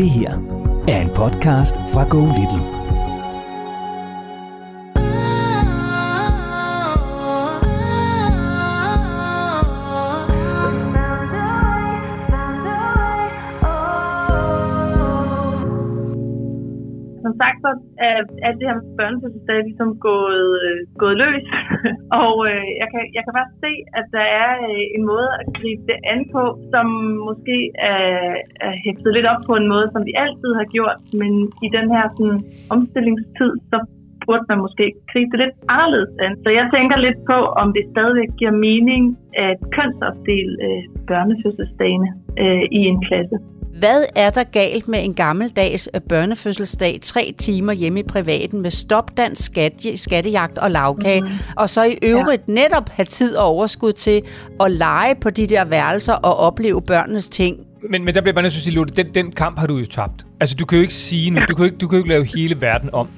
Det her er en podcast fra Go Little. Alt det her med børnefødselsdag ligesom gået, øh, gået løs. og øh, jeg, kan, jeg kan bare se, at der er øh, en måde at gribe det an på, som måske er, er hæftet lidt op på en måde, som vi altid har gjort. Men i den her sådan, omstillingstid, så burde man måske gribe det lidt anderledes an. Så jeg tænker lidt på, om det stadigvæk giver mening at kønsopdele øh, børnefødselsdagene øh, i en klasse. Hvad er der galt med en gammeldags øh, børnefødselsdag, tre timer hjemme i privaten med stopdans, skatte, skattejagt og lavkage, mm. og så i øvrigt ja. netop have tid og overskud til at lege på de der værelser og opleve børnenes ting? Men, men der bliver bare nødt til at sige, Lotte, den, den kamp har du jo tabt. Altså, du kan jo ikke sige nu, du kan jo ikke, du kan jo ikke lave hele verden om.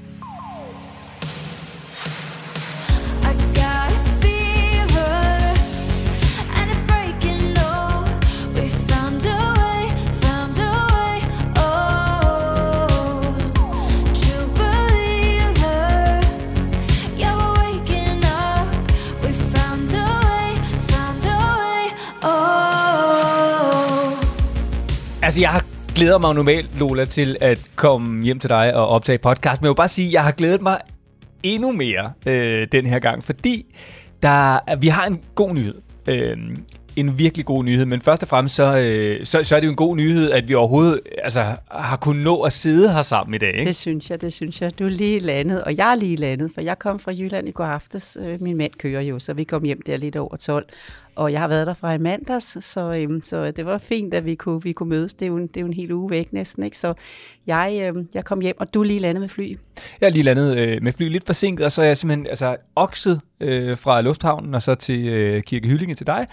Altså, jeg har glæder mig normalt, Lola, til at komme hjem til dig og optage podcast. Men jeg vil bare sige, at jeg har glædet mig endnu mere øh, den her gang, fordi der, vi har en god nyhed. Øh, en virkelig god nyhed, men først og fremmest så, øh, så, så er det jo en god nyhed, at vi overhovedet altså, har kunnet nå at sidde her sammen i dag. Ikke? Det synes jeg, det synes jeg. Du er lige landet, og jeg er lige landet, for jeg kom fra Jylland i går aftes. Øh, min mand kører jo, så vi kom hjem der lidt over 12. Og jeg har været der fra i mandags, så, øhm, så det var fint, at vi kunne, vi kunne mødes. Det er, jo en, det er jo en hel uge væk næsten, ikke? Så jeg, øhm, jeg kom hjem, og du lige landet med fly. Jeg er lige landet øh, med fly lidt forsinket, og så er jeg simpelthen altså, okset øh, fra lufthavnen og så til øh, Kirke Hyllinge til dig,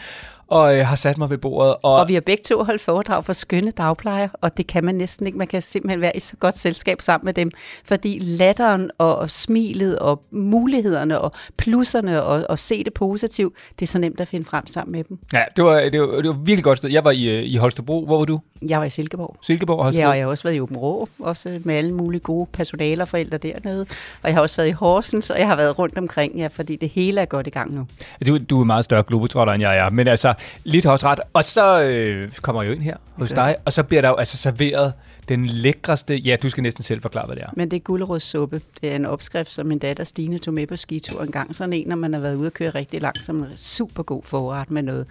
og øh, har sat mig ved bordet. Og, Og vi har begge to holdt foredrag for skønne dagplejer, og det kan man næsten ikke. Man kan simpelthen være i så godt selskab sammen med dem, fordi latteren og, og smilet og mulighederne og plusserne og, og se det positivt, det er så nemt at finde frem sammen med dem. ja, det var, det, var, det var virkelig godt sted. Jeg var i, øh, i Holstebro. Hvor var du? Jeg var i Silkeborg. Silkeborg? Holstebro? Ja, og jeg har også været i Åben Rå, også med alle mulige gode personalerforældre dernede. Og jeg har også været i Horsens, og jeg har været rundt omkring, ja, fordi det hele er godt i gang nu. Du, du er meget større globetrotter, end jeg er. Men altså, lidt også ret. Og så øh, kommer jeg jo ind her hos dig, og så bliver der jo altså serveret den lækreste... Ja, du skal næsten selv forklare, hvad det er. Men det er gulerodssuppe. Det er en opskrift, som min datter Stine tog med på skitur en gang. Sådan en, når man har været ude at køre rigtig langt, som en super god forret med noget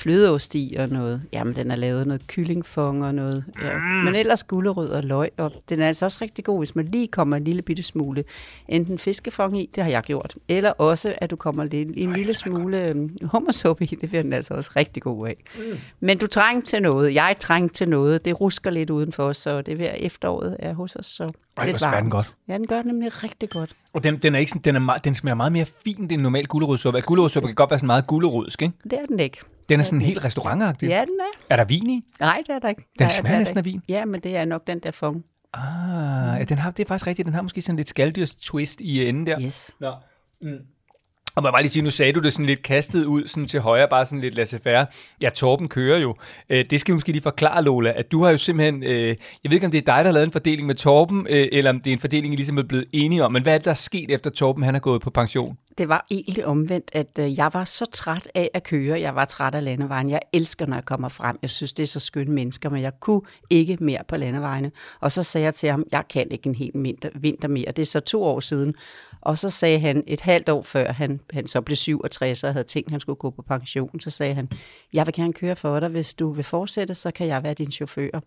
flødeost i og noget. Jamen, den er lavet noget kyllingfong og noget. Ja. Men ellers gulerod og løg. Og den er altså også rigtig god, hvis man lige kommer en lille bitte smule enten fiskefong i, det har jeg gjort. Eller også, at du kommer lidt, en lille smule øhm, hummersuppe i. Det bliver den altså også rigtig god af. Mm. Men du trængte til noget. Jeg trængte til noget. Det rusker lidt udenfor, så det er efteråret er hos os. Så Ej, lidt smager den varmt. godt. Ja, den gør nemlig rigtig godt. Og den, den, er ikke sådan, den, er meget, den smager meget mere fin end en normal gulerodssuppe. Gulerodssuppe kan godt være sådan meget gulerodsk, ikke? Det er den ikke. Den er sådan helt restaurantagtig. Ja, den er. Er der vin i? Nej, det er der ikke. Den er- smager er næsten af vin. Ja, men det er nok den der fong. Ah, ja, den har, det er faktisk rigtigt. Den har måske sådan lidt skalddyrs twist i enden der. Yes. Nå. Mm. Og må jeg bare lige sige, nu sagde du det sådan lidt kastet ud sådan til højre, bare sådan lidt laissez-faire. Ja, Torben kører jo. Øh, det skal vi måske lige forklare, Lola, at du har jo simpelthen, øh, jeg ved ikke, om det er dig, der har lavet en fordeling med Torben, øh, eller om det er en fordeling, I ligesom er blevet enige om. Men hvad er det, der er sket, efter Torben han er gået på pension? Det var egentlig omvendt, at øh, jeg var så træt af at køre. Jeg var træt af landevejen. Jeg elsker, når jeg kommer frem. Jeg synes, det er så skønne mennesker, men jeg kunne ikke mere på landevejene. Og så sagde jeg til ham, jeg kan ikke en hel vinter, vinter mere. Det er så to år siden. Og så sagde han et halvt år før, han, han så blev 67 og havde tænkt, at han skulle gå på pension, så sagde han, jeg vil gerne køre for dig. Hvis du vil fortsætte, så kan jeg være din chauffør.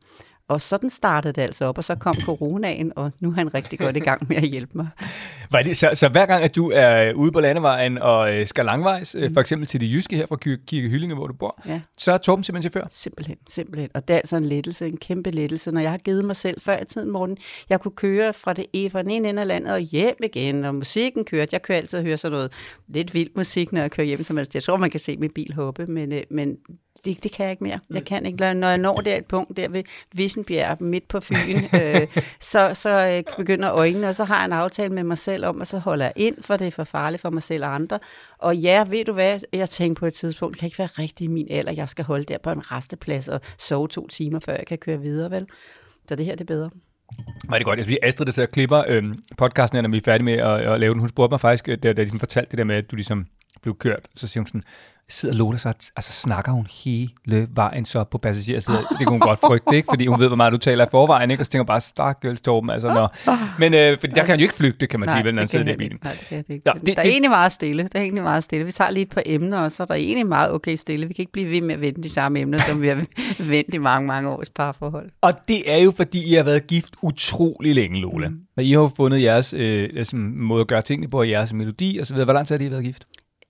Og sådan startede det altså op, og så kom coronaen, og nu er han rigtig godt i gang med at hjælpe mig. Var det, så, så hver gang, at du er ude på landevejen og øh, skal langvejs, øh, for eksempel til det jyske her fra Kirke Hyllinge, hvor du bor, Ja. så er Torben simpelthen chauffør? Simpelthen, simpelthen. Og det er altså en lettelse, en kæmpe lettelse, når jeg har givet mig selv før i tiden, morgen. Jeg kunne køre fra, det, fra den ene ende af landet og hjem igen, og musikken kørte. Jeg kører altid og hører sådan noget lidt vild musik, når jeg kører hjem. Så man, jeg tror, man kan se min bil hoppe, men, øh, men det, det kan jeg ikke mere. Jeg kan ikke. Når jeg når der et punkt der ved Vissenbjerg midt på Fyn, øh, så, så øh, begynder øjnene, og så har jeg en aftale med mig selv om, at så holder jeg ind, for det er for farligt for mig selv og andre. Og ja, ved du hvad, jeg tænkte på et tidspunkt, det kan ikke være rigtig min alder, jeg skal holde der på en resteplads og sove to timer, før jeg kan køre videre, vel? Så det her det er bedre. Nej, det godt. Jeg Astrid, der sidder og klipper øhm, podcasten her, når vi er færdige med at, at lave den. Hun spurgte mig faktisk, øh, da da jeg ligesom fortalte det der med, at du ligesom blev kørt, så siger hun sådan, sidder Lola så, altså snakker hun hele vejen så på passagersiden. Det kunne hun godt frygte, ikke? Fordi hun ved, hvor meget du taler i forvejen, ikke? Og så tænker bare, stakkels Torben, altså når... Men øh, fordi der kan han jo ikke flygte, kan man sige, vel, når han sidder i bilen. Nej, det kan det ikke. Ja, det- der er det- egentlig meget stille. Der er egentlig meget stille. Vi tager lige et par emner, og så er der egentlig meget okay stille. Vi kan ikke blive ved med at vende de samme emner, som vi har vendt i mange, mange års parforhold. Og det er jo, fordi I har været gift utrolig længe, Lola. Mm. Og I har jo fundet jeres øh, altså, måde at gøre tingene på, og jeres melodi og så videre. Hvor lang tid har I været gift?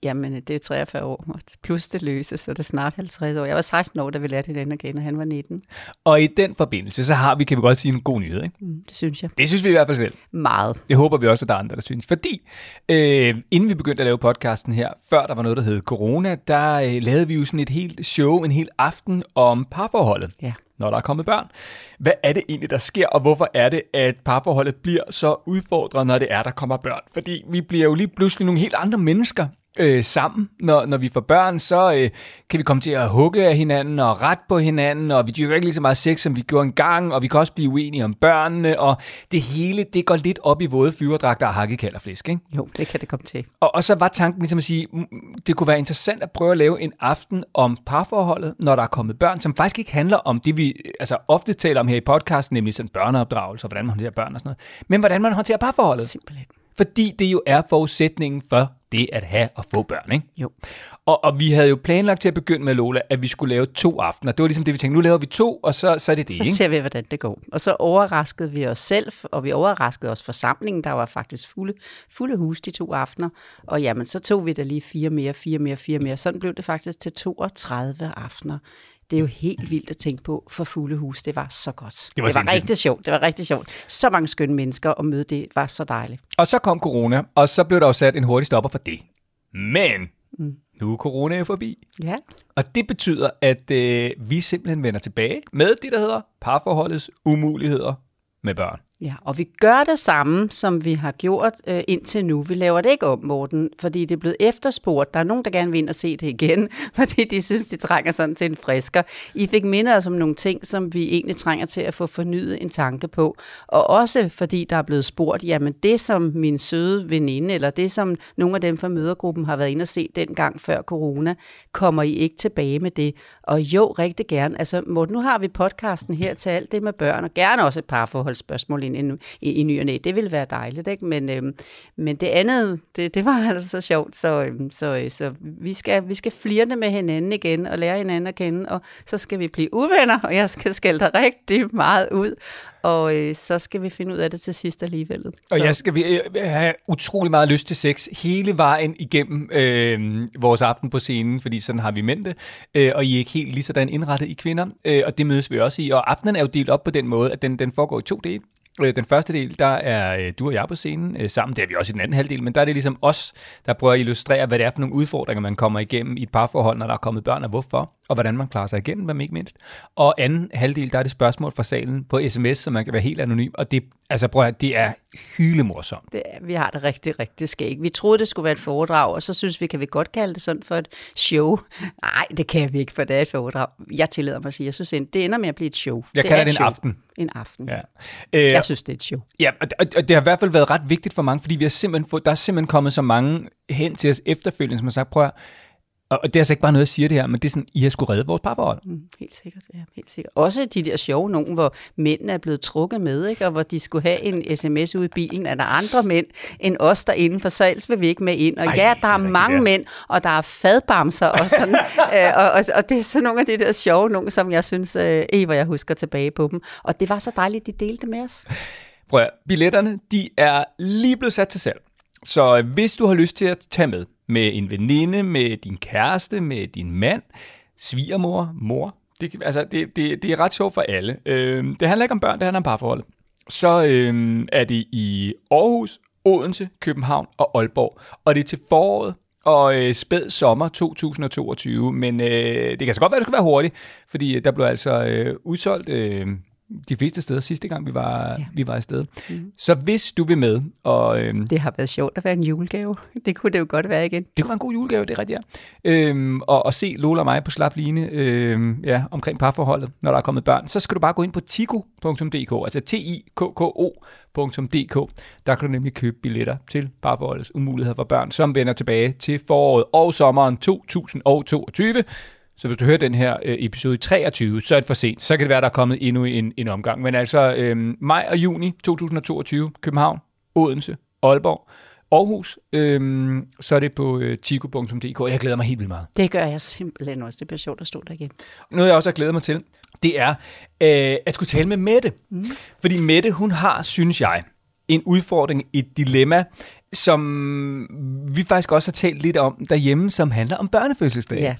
Jamen, det er 43 år, plus det løse, så det er snart 50 år. Jeg var 16 år, da vi lærte hinanden at kende, og han var 19. Og i den forbindelse, så har vi, kan vi godt sige, en god nyhed, ikke? Mm, det synes jeg. Det synes vi i hvert fald selv. Meget. Det håber vi også, at der er andre, der synes. Fordi øh, inden vi begyndte at lave podcasten her, før der var noget, der hed corona, der øh, lavede vi jo sådan et helt show, en hel aften om parforholdet. Ja. Når der er kommet børn. Hvad er det egentlig, der sker, og hvorfor er det, at parforholdet bliver så udfordret, når det er, der kommer børn? Fordi vi bliver jo lige pludselig nogle helt andre mennesker øh, sammen. Når, når vi får børn, så øh, kan vi komme til at hugge af hinanden og ret på hinanden, og vi dyrker ikke lige så meget sex, som vi gjorde engang, og vi kan også blive uenige om børnene, og det hele, det går lidt op i våde flyverdragter og hakkekald og flæsk, ikke? Jo, det kan det komme til. Og, og så var tanken ligesom at sige, mm, det kunne være interessant at prøve at lave en aften om parforholdet, når der er kommet børn, som faktisk ikke handler om det, vi altså, ofte taler om her i podcasten, nemlig sådan børneopdragelse, og hvordan man håndterer børn og sådan noget, men hvordan man håndterer parforholdet. Simpelthen. Fordi det jo er forudsætningen for det at have og få børn, ikke? Jo. Og, og vi havde jo planlagt til at begynde med, Lola, at vi skulle lave to aftener. Det var ligesom det, vi tænkte, nu laver vi to, og så, så er det det, Så ikke? ser vi, hvordan det går. Og så overraskede vi os selv, og vi overraskede os forsamlingen. Der var faktisk fulde, fulde hus de to aftener. Og jamen, så tog vi da lige fire mere, fire mere, fire mere. Sådan blev det faktisk til 32 aftener. Det er jo helt vildt at tænke på for fulde hus. Det var så godt. Det var det var sindssygt. rigtig sjovt. Det var rigtig sjovt. Så mange skønne mennesker at møde. Det var så dejligt. Og så kom corona, og så blev der jo sat en hurtig stopper for det. Men mm. nu er corona jo forbi. Ja. Og det betyder, at øh, vi simpelthen vender tilbage med det, der hedder parforholdets umuligheder med børn. Ja, og vi gør det samme, som vi har gjort øh, indtil nu. Vi laver det ikke om, Morten, fordi det er blevet efterspurgt. Der er nogen, der gerne vil ind og se det igen, fordi de synes, de trænger sådan til en frisker. I fik mindet os om nogle ting, som vi egentlig trænger til at få fornyet en tanke på. Og også fordi der er blevet spurgt, jamen det som min søde veninde, eller det som nogle af dem fra mødergruppen har været inde og se dengang før corona, kommer I ikke tilbage med det? Og jo, rigtig gerne. Altså, Morten, nu har vi podcasten her til alt det med børn, og gerne også et par forholdsspørgsmål ind i, i, i ny og næ. Det ville være dejligt, ikke? Men, øhm, men det andet, det, det var altså så sjovt, så, øhm, så, øh, så vi, skal, vi skal flirte med hinanden igen, og lære hinanden at kende, og så skal vi blive uvenner, og jeg skal skælde dig rigtig meget ud, og øh, så skal vi finde ud af det til sidst alligevel. Og så, jeg skal vi- øh, have utrolig meget lyst til sex hele vejen igennem øh, vores aften på scenen, fordi sådan har vi mænd det, øh, og I er ikke helt lige sådan indrettet i kvinder, øh, og det mødes vi også i. Og aftenen er jo delt op på den måde, at den, den foregår i to dele. Øh, Den første del, der er øh, du og jeg på scenen øh, sammen. Det er vi også i den anden halvdel, men der er det ligesom os, der prøver at illustrere, hvad det er for nogle udfordringer, man kommer igennem i et parforhold, når der er kommet børn, og hvorfor, og hvordan man klarer sig igennem dem, ikke mindst. Og anden halvdel, der er det spørgsmål fra salen på sms, så man kan være helt anonym, og det, altså prøv at, høre, det er hylemorsomt. det, vi har det rigtig, rigtig skægt. Vi troede, det skulle være et foredrag, og så synes vi, kan vi godt kalde det sådan for et show. Nej, det kan vi ikke, for det er et foredrag. Jeg tillader mig at sige, jeg synes, det ender med at blive et show. Jeg det kalder er det et en show. aften. En aften. Ja. Ja. Øh, Jeg synes, det er et show. Ja, og, og, og det har i hvert fald været ret vigtigt for mange, fordi vi har simpelthen fået, der er simpelthen kommet så mange hen til os efterfølgende, som har sagt, prøv at, og det er altså ikke bare noget, jeg siger det her, men det er sådan, I har skulle redde vores parforhold. Mm, helt sikkert, ja, helt sikkert. Også de der sjove nogen, hvor mændene er blevet trukket med, ikke? og hvor de skulle have en sms ude i bilen, at der er andre mænd end os derinde, for så ellers vil vi ikke med ind. Og Ej, ja, der er er mange ja. mænd, og der er fadbamser og sådan. øh, og, og, og det er sådan nogle af de der sjove nogen, som jeg synes, øh, hvor jeg husker tilbage på dem. Og det var så dejligt, de delte med os. Prøv at, billetterne, de er lige blevet sat til salg. Så hvis du har lyst til at tage med, med en veninde, med din kæreste, med din mand, svigermor, mor, det, altså, det, det, det er ret sjovt for alle. Øh, det handler ikke om børn, det handler om parforhold. Så øh, er det i Aarhus, Odense, København og Aalborg. Og det er til foråret og øh, spæd sommer 2022. Men øh, det kan så godt være, at det skal være hurtigt, fordi øh, der blev altså øh, udsolgt øh, de fleste steder sidste gang, vi var, ja. Vi var afsted. Mm. Så hvis du vil med, og øhm, Det har været sjovt at være en julegave. Det kunne det jo godt være igen. det kunne være en god julegave, det er rigtigt, ja. Øhm, og, og se Lola og mig på slap line øhm, ja, omkring parforholdet, når der er kommet børn, så skal du bare gå ind på tico.dk, altså t-i-k-k-o.dk. Der kan du nemlig købe billetter til parforholdets umuligheder for børn, som vender tilbage til foråret og sommeren 2022. Så hvis du hører den her øh, episode i 23, så er det for sent. Så kan det være, der er kommet endnu en, en omgang. Men altså øhm, maj og juni 2022, København, Odense, Aalborg, Aarhus, øhm, så er det på øh, tico.dk. Jeg glæder mig helt vildt meget. Det gør jeg simpelthen også. Det bliver sjovt at stå der igen. Noget, jeg også har glædet mig til, det er øh, at skulle tale med Mette. Mm. Fordi Mette, hun har, synes jeg, en udfordring, et dilemma, som vi faktisk også har talt lidt om derhjemme, som handler om børnefødselsdag. Ja.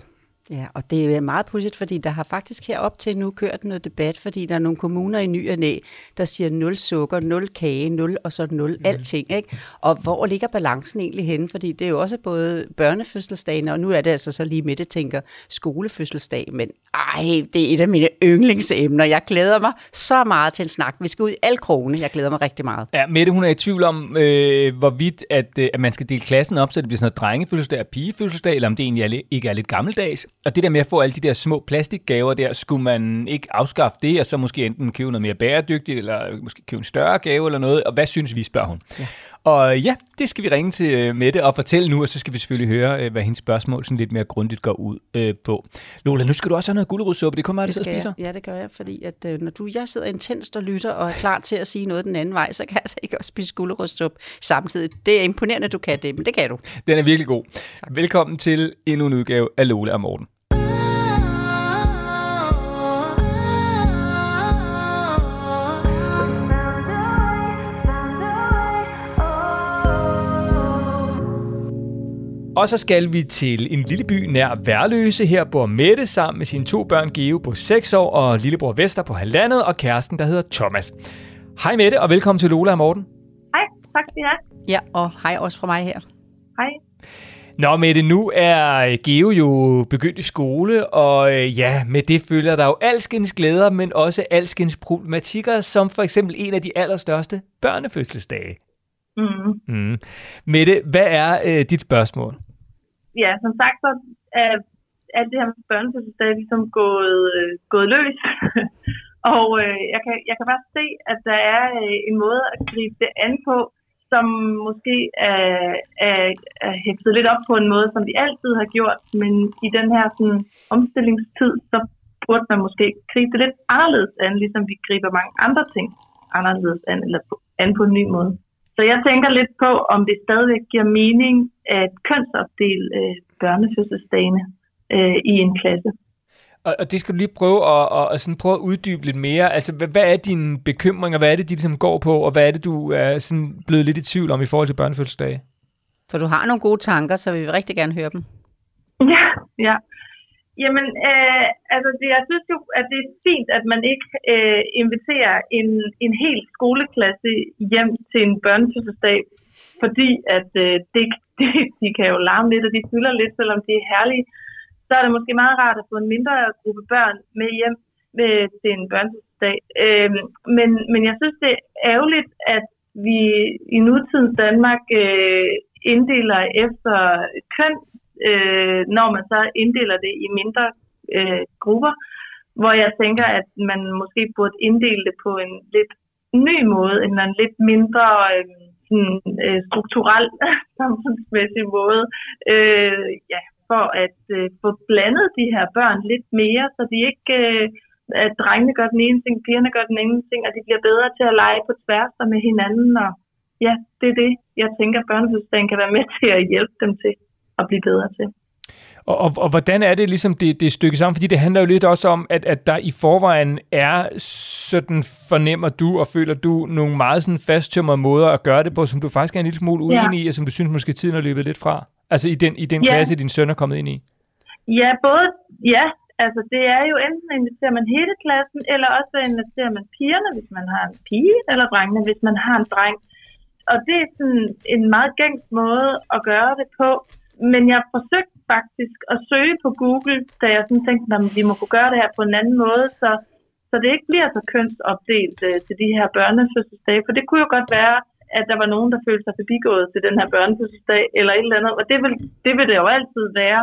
Ja, og det er meget pudsigt, fordi der har faktisk herop til nu kørt noget debat, fordi der er nogle kommuner i ny og næ, der siger 0 sukker, 0 kage, 0 og så 0 mm. alting. Ikke? Og hvor ligger balancen egentlig henne? Fordi det er jo også både børnefødselsdagen, og nu er det altså så lige med det, tænker skolefødselsdag, men ej, det er et af mine yndlingsemner. Jeg glæder mig så meget til en snak. Vi skal ud i al krone. Jeg glæder mig rigtig meget. Ja, Mette, hun er i tvivl om, øh, hvorvidt at, øh, at man skal dele klassen op, så det bliver sådan noget drengefødselsdag og pigefødselsdag, eller om det egentlig er, ikke er lidt gammeldags. Og det der med at få alle de der små plastikgaver der, skulle man ikke afskaffe det, og så måske enten købe noget mere bæredygtigt, eller måske købe en større gave eller noget. Og hvad synes vi, spørger hun. Ja. Og ja, det skal vi ringe til øh, Mette og fortælle nu, og så skal vi selvfølgelig høre, øh, hvad hendes spørgsmål sådan lidt mere grundigt går ud øh, på. Lola, nu skal du også have noget gulerodssuppe. Det kommer meget, Det at skal spiser. jeg. Ja, det gør jeg, fordi at, øh, når du, jeg sidder intenst og lytter og er klar til at sige noget den anden vej, så kan jeg altså ikke også spise gulerodstup samtidig. Det er imponerende, at du kan det, men det kan du. Den er virkelig god. Velkommen til endnu en udgave af Lola og Morten. Og så skal vi til en lille by nær Værløse. Her bor Mette sammen med sine to børn, Geo på 6 år og lillebror Vester på halvandet, og kæresten, der hedder Thomas. Hej Mette, og velkommen til Lola og Morten. Hej, tak skal I have. Ja, og hej også fra mig her. Hej. Nå Mette, nu er Geo jo begyndt i skole, og øh, ja, med det følger der jo alskens glæder, men også alskens problematikker, som for eksempel en af de allerstørste børnefødselsdage. Mm. Mm. Mette, hvad er øh, dit spørgsmål? Ja, som sagt, så er alt det her med børnefødselsdag ligesom gået, øh, gået løs. og øh, jeg, kan, jeg kan bare se, at der er øh, en måde at gribe det an på, som måske er, er, er hæftet lidt op på en måde, som vi altid har gjort, men i den her sådan, omstillingstid, så burde man måske gribe det lidt anderledes an, ligesom vi griber mange andre ting anderledes an, eller på, an på en ny måde. Så jeg tænker lidt på, om det stadigvæk giver mening at kønsopdele øh, børnefødselsdagene øh, i en klasse. Og, og det skal du lige prøve at, at, at sådan prøve at uddybe lidt mere. Altså, hvad, hvad er dine bekymringer? Hvad er det, de ligesom går på? Og hvad er det, du er sådan blevet lidt i tvivl om i forhold til børnefødselsdage? For du har nogle gode tanker, så vi vil rigtig gerne høre dem. Ja, ja. Jamen, øh, altså, det, jeg synes jo, at det er fint, at man ikke øh, inviterer en, en hel skoleklasse hjem til en børnefødselsdag, fordi at øh, det, det, de kan jo larme lidt, og de fylder lidt, selvom de er herlige. Så er det måske meget rart at få en mindre gruppe børn med hjem med, til en børnefødselsdag. Øh, men, men jeg synes, det er ærgerligt, at vi i nutidens Danmark øh, inddeler efter køn, øh, når man så inddeler det i mindre øh, grupper, hvor jeg tænker, at man måske burde inddele det på en lidt ny måde, eller en lidt mindre øh, sådan, øh, strukturel, samfundsmæssig måde, øh, ja, for at øh, få blandet de her børn lidt mere, så de ikke, øh, at drengene gør den ene ting, pigerne gør den anden ting, og de bliver bedre til at lege på tværs og med hinanden, og ja, det er det, jeg tænker, at børnefødselsdagen kan være med til at hjælpe dem til at blive bedre til. Og, og, og hvordan er det ligesom, det, det er stykket sammen? Fordi det handler jo lidt også om, at, at der i forvejen er, sådan fornemmer du og føler du, nogle meget sådan fasttømrede måder at gøre det på, som du faktisk er en lille smule uenig ja. i, og som du synes måske tiden har løbet lidt fra? Altså i den, i den Ja. klasse, din søn er kommet ind i? Ja, både, ja, altså det er jo enten inviterer man hele klassen, eller også inviterer man pigerne, hvis man har en pige, eller drengene, hvis man har en dreng. Og det er sådan en meget gængs måde at gøre det på. Men jeg forsøgte faktisk at søge på Google, da jeg sådan tænkte, at vi må kunne gøre det her på en anden måde. Så, så det ikke bliver så kønsopdelt øh, til de her børnefødselsdage. For det kunne jo godt være, at der var nogen, der følte sig forbigået til den her børnefødselsdag, eller et eller andet, og det vil, det vil det jo altid være.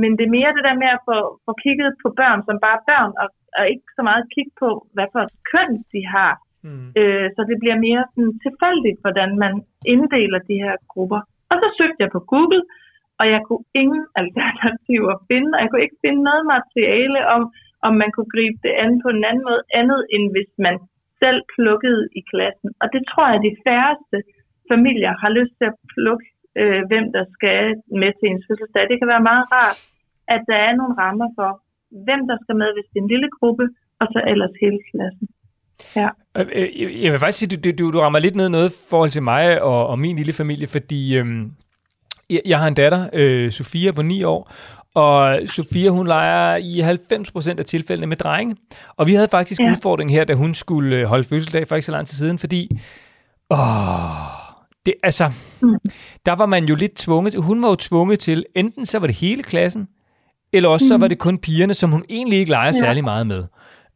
Men det er mere det der med at få, få kigget på børn som bare børn, og, og ikke så meget kigge på, hvad for et køn de har. Mm. Øh, så det bliver mere sådan tilfældigt, hvordan man inddeler de her grupper. Og så søgte jeg på Google, og jeg kunne ingen alternativer finde, og jeg kunne ikke finde noget materiale om, om man kunne gribe det an på en anden måde, andet end hvis man selv plukkede i klassen. Og det tror jeg, at de færreste familier har lyst til at plukke, øh, hvem der skal med til ens fødselsdag. Det kan være meget rart, at der er nogle rammer for, hvem der skal med, hvis det er en lille gruppe, og så ellers hele klassen. Ja. Øh, øh, jeg vil faktisk sige, du, du, du rammer lidt ned noget i forhold til mig og, og min lille familie, fordi øhm, jeg, jeg har en datter, øh, Sofia, på 9 år, og Sofia, hun leger i 90% af tilfældene med drenge. Og vi havde faktisk ja. Udfordring her, da hun skulle øh, holde fødselsdag for ikke så lang tid siden, fordi... Åh, det, altså, Mm. der var man jo lidt tvunget, hun var jo tvunget til, enten så var det hele klassen, eller også så var det kun pigerne, som hun egentlig ikke leger Ja. særlig meget med.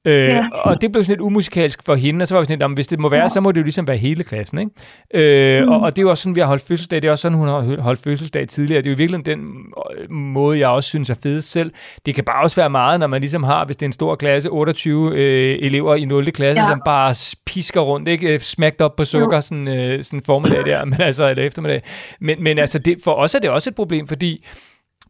Øh, Ja. Og det blev sådan lidt umusikalsk for hende, og så var vi sådan lidt, "Jamen, hvis det må være, Ja. så må det jo ligesom være hele klassen. Ikke? Øh, Mm. og, og det er jo også sådan, vi har holdt fødselsdag. Det er også sådan, hun har holdt fødselsdag tidligere. Det er jo virkelig den øh, måde, jeg også synes er fedest selv. Det kan bare også være meget, når man ligesom har, hvis det er en stor klasse, 28 øh, elever i 0. klasse, ja. Som bare pisker rundt, ikke? Øh, Smagt op på sukker, sådan, øh, sådan formiddag der, men altså, eller eftermiddag. Men, men altså, det, for os er det også et problem, fordi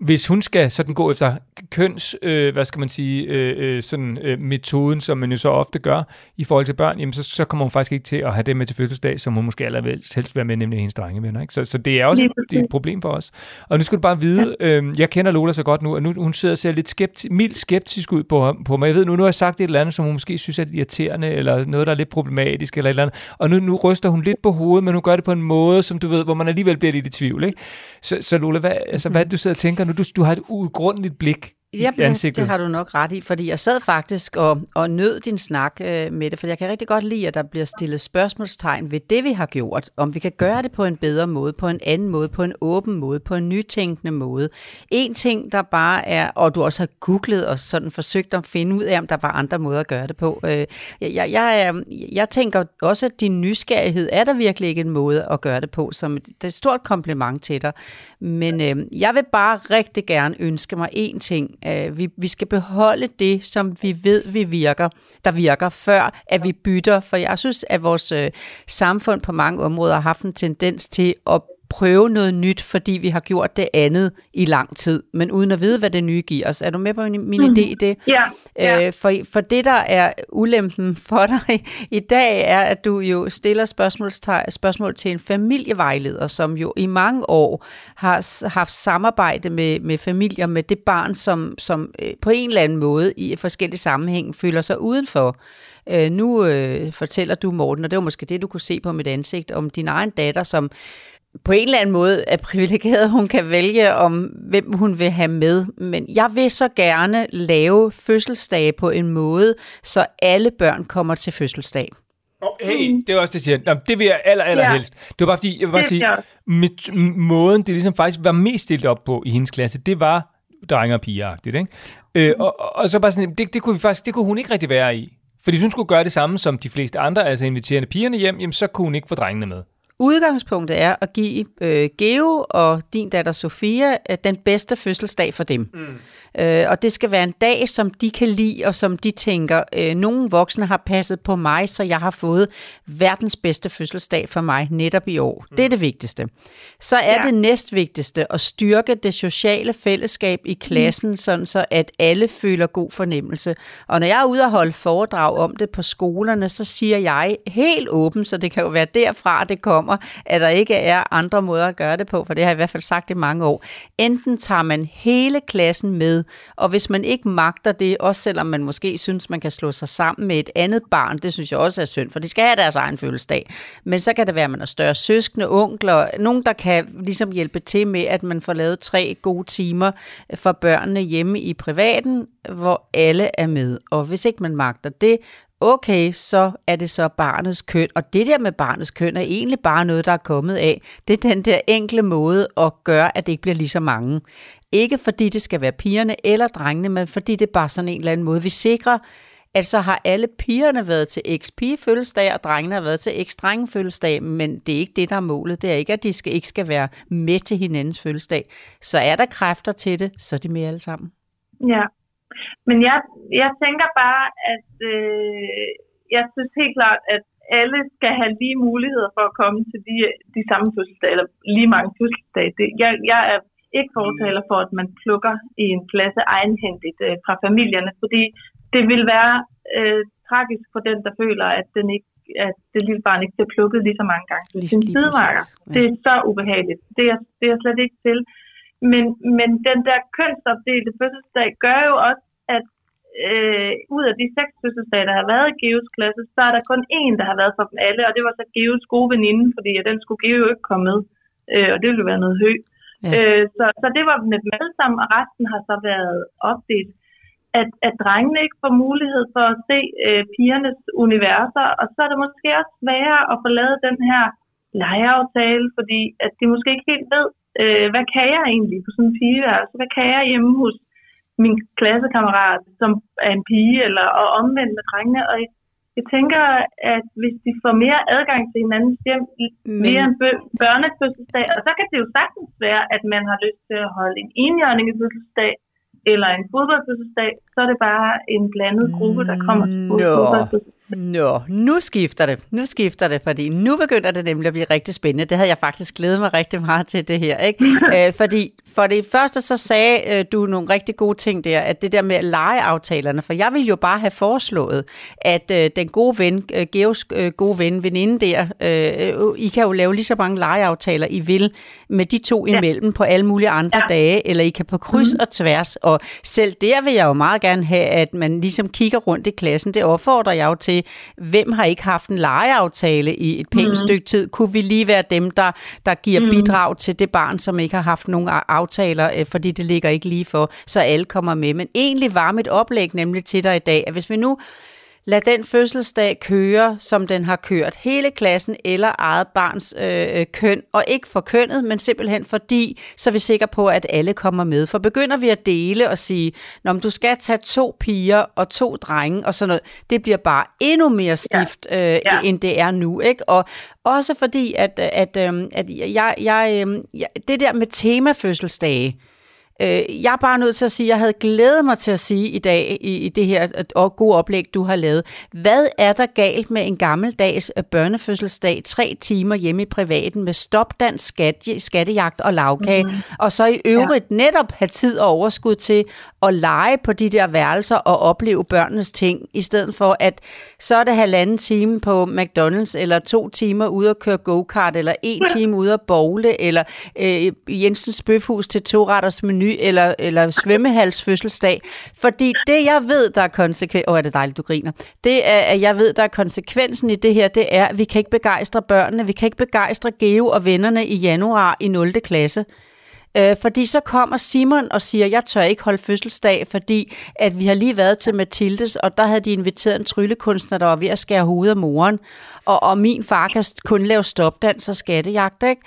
hvis hun skal sådan gå efter køns, øh, hvad skal man sige, øh, øh, sådan øh, metoden, som man jo så ofte gør i forhold til børn, jamen så, så kommer hun faktisk ikke til at have det med til fødselsdag, som hun måske allerhelst helst vil være med, nemlig hendes drengevenner. Ikke? Så, så det er også det er et problem for os. Og nu skal du bare vide, øh, jeg kender Lola så godt nu, og nu hun sidder og ser lidt skepti- mildt skeptisk ud på, på mig. Jeg ved nu, nu har jeg sagt et eller andet, som hun måske synes er irriterende, eller noget, der er lidt problematisk, eller et eller andet. Og nu, nu ryster hun lidt på hovedet, men hun gør det på en måde, som du ved, hvor man alligevel bliver lidt i tvivl. Ikke? Så, så Lola, hvad, altså, hvad er det, du sidder og tænker nu? Du, du har et uudgrundeligt blik Jamen, ansigtet. det har du nok ret i, fordi jeg sad faktisk og, og nød din snak øh, med det, for jeg kan rigtig godt lide, at der bliver stillet spørgsmålstegn ved det, vi har gjort, om vi kan gøre det på en bedre måde, på en anden måde, på en åben måde, på en nytænkende måde. En ting, der bare er, og du også har googlet og sådan forsøgt at finde ud af, om der var andre måder at gøre det på. Øh, jeg, jeg, jeg, er- jeg tænker også, at din nysgerrighed er der virkelig ikke en måde at gøre det på, som et, det er et stort kompliment til dig. Men øh, jeg vil bare rigtig gerne ønske mig én ting. Øh, vi, vi skal beholde det, som vi ved, vi virker, der virker, før at vi bytter. For jeg synes, at vores øh, samfund på mange områder har haft en tendens til at prøve noget nyt, fordi vi har gjort det andet i lang tid, men uden at vide, hvad det nye giver os. Er du med på min, min Mhm. idé i det? Ja, ja. Øh, for, for det, der er ulempen for dig i dag, er, at du jo stiller spørgsmål til en familievejleder, som jo i mange år har haft samarbejde med, med familier med det barn, som, som øh, på en eller anden måde i forskellige sammenhæng føler sig udenfor. Øh, nu øh, fortæller du, Morten, og det var måske det, du kunne se på mit ansigt, om din egen datter, som på en eller anden måde er privilegeret, hun kan vælge om, hvem hun vil have med. Men jeg vil så gerne lave fødselsdage på en måde, så alle børn kommer til fødselsdag. Oh, hey, det er også det, jeg siger. Nå, det vil jeg aller, aller Ja. helst. Det var bare fordi, jeg vil bare sige, mit, måden, det ligesom faktisk var mest stillet op på i hendes klasse, det var drenge og piger-agtigt, ikke? Øh, og, og, og så bare sådan, det, det kunne vi faktisk, det kunne hun ikke rigtig være i. Fordi hvis hun skulle gøre det samme som de fleste andre, altså invitere pigerne hjem, jamen så kunne hun ikke få drengene med. Udgangspunktet er at give øh, Geo og din datter Sofia øh, den bedste fødselsdag for dem. Mm. Øh, og det skal være en dag, som de kan lide, og som de tænker, øh, nogle voksne har passet på mig, så jeg har fået verdens bedste fødselsdag for mig netop i år. Mm. Det er det vigtigste. Så er Ja. det næstvigtigste at styrke det sociale fællesskab i klassen, mm. sådan så at alle føler god fornemmelse. Og når jeg er ude og holde foredrag om det på skolerne, så siger jeg helt åbent, så det kan jo være derfra, det kommer, at der ikke er andre måder at gøre det på, for det har jeg i hvert fald sagt i mange år. Enten tager man hele klassen med, og hvis man ikke magter det, også selvom man måske synes, man kan slå sig sammen med et andet barn, det synes jeg også er synd, for de skal have deres egen fødselsdag. Men så kan det være, at man har større søskende, onkler, nogen, der kan ligesom hjælpe til med, at man får lavet tre gode timer for børnene hjemme i privaten, hvor alle er med. Og hvis ikke man magter det, okay, så er det så barnets køn. Og det der med barnets køn er egentlig bare noget, der er kommet af. Det er den der enkle måde at gøre, at det ikke bliver lige så mange. Ikke fordi det skal være pigerne eller drengene, men fordi det er bare sådan en eller anden måde, vi sikrer, at så har alle pigerne været til x fødselsdag, og drengene har været til x fødselsdag, men det er ikke det, der er målet. Det er ikke, at de skal, ikke skal være med til hinandens fødselsdag. Så er der kræfter til det, så er de med alle sammen. Ja, men jeg, jeg tænker bare, at øh, jeg synes helt klart, at alle skal have lige muligheder for at komme til de, de samme fødselsdage, eller lige mange fødselsdage. Det, jeg, jeg er ikke fortaler for, at man plukker i en klasse egenhændigt øh, fra familierne, fordi det vil være øh, tragisk for den, der føler, at, den ikke, at det lille barn ikke bliver plukket lige så mange gange Lige- sin sidemarker. ja. Det er så ubehageligt. Det er, det er slet ikke til. Men, men den der kønsopdelte fødselsdag gør jo også, at øh, ud af de seks fødselsdage, der har været i Geos klasse, så er der kun én, der har været for dem alle, og det var så Geos gode veninde, fordi den skulle Geo jo ikke komme med, øh, og det ville være noget hø. Ja. Øh, så, så det var med dem alle sammen, og resten har så været opdelt. At, at drengene ikke får mulighed for at se øh, pigernes universer, og så er det måske også sværere at få lavet den her legeaftale, fordi at de måske ikke helt ved, øh, hvad kan jeg egentlig på sådan en pigeværelse? Hvad kan jeg hjemme hos min klassekammerat, som er en pige, eller og omvendt med drengene? Og jeg, tænker, at hvis de får mere adgang til hinandens hjem, mere en bø- børnefødselsdag, og så kan det jo sagtens være, at man har lyst til at holde en enhjørning i fødselsdag, eller en fodboldfødselsdag, så er det bare en blandet gruppe, der kommer til fodboldfødselsdag. Nå, nu skifter det. Nu skifter det, fordi nu begynder det nemlig at blive rigtig spændende. Det havde jeg faktisk glædet mig rigtig meget til det her. Ikke? Æ, fordi for det første så sagde øh, du nogle rigtig gode ting der, at det der med legeaftalerne, for jeg ville jo bare have foreslået, at øh, den gode ven, øh, Geos øh, gode ven, veninde der, øh, I kan jo lave lige så mange legeaftaler, I vil, med de to Ja. imellem på alle mulige andre Ja. dage, eller I kan på kryds og tværs, og selv der vil jeg jo meget gerne have, at man ligesom kigger rundt i klassen. Det opfordrer jeg jo til, hvem har ikke haft en legeaftale i et pænt mm. stykke tid? Kunne vi lige være dem, der, der giver mm. bidrag til det barn, som ikke har haft nogen aftaler, øh, fordi det ligger ikke lige for, så alle kommer med. Men egentlig var mit oplæg nemlig til dig i dag, at hvis vi nu Lad den fødselsdag køre, som den har kørt hele klassen eller eget barns øh, øh, køn, og ikke for kønnet, men simpelthen fordi, så er vi sikre på, at alle kommer med. For begynder vi at dele og sige, når du skal tage to piger og to drenge og sådan noget, det bliver bare endnu mere stift, øh, ja. end det er nu. ikke? Og også fordi, at, at, øh, at jeg, jeg, øh, jeg, det der med temafødselsdage, Øh, jeg er bare nødt til at sige, at jeg havde glædet mig til at sige i dag, i, i det her øh, og gode oplæg, du har lavet. Hvad er der galt med en gammeldags øh, børnefødselsdag, tre timer hjemme i privaten med stopdans, skat, skattejagt og lavkage, mm-hmm. og så i øvrigt ja. netop have tid og overskud til at lege på de der værelser og opleve børnenes ting, i stedet for at så er det halvanden time på McDonald's, eller to timer ude at køre go-kart, eller en time ude at bowle, eller øh, Jensens Bøfhus til to retters menu, eller, eller svømmehals fødselsdag. Fordi det, jeg ved, der er konsekvens... Åh, oh, er det dejligt, du griner. Det er, at jeg ved, der er konsekvensen i det her, det er, at vi kan ikke begejstre børnene, vi kan ikke begejstre Geo og vennerne i januar i 0. klasse. Øh, fordi så kommer Simon og siger, jeg tør ikke holde fødselsdag, fordi at vi har lige været til Mathildes, og der havde de inviteret en tryllekunstner, der var ved at skære hovedet af moren. Og, og min far kan kun lave stopdans og skattejagt, ikke?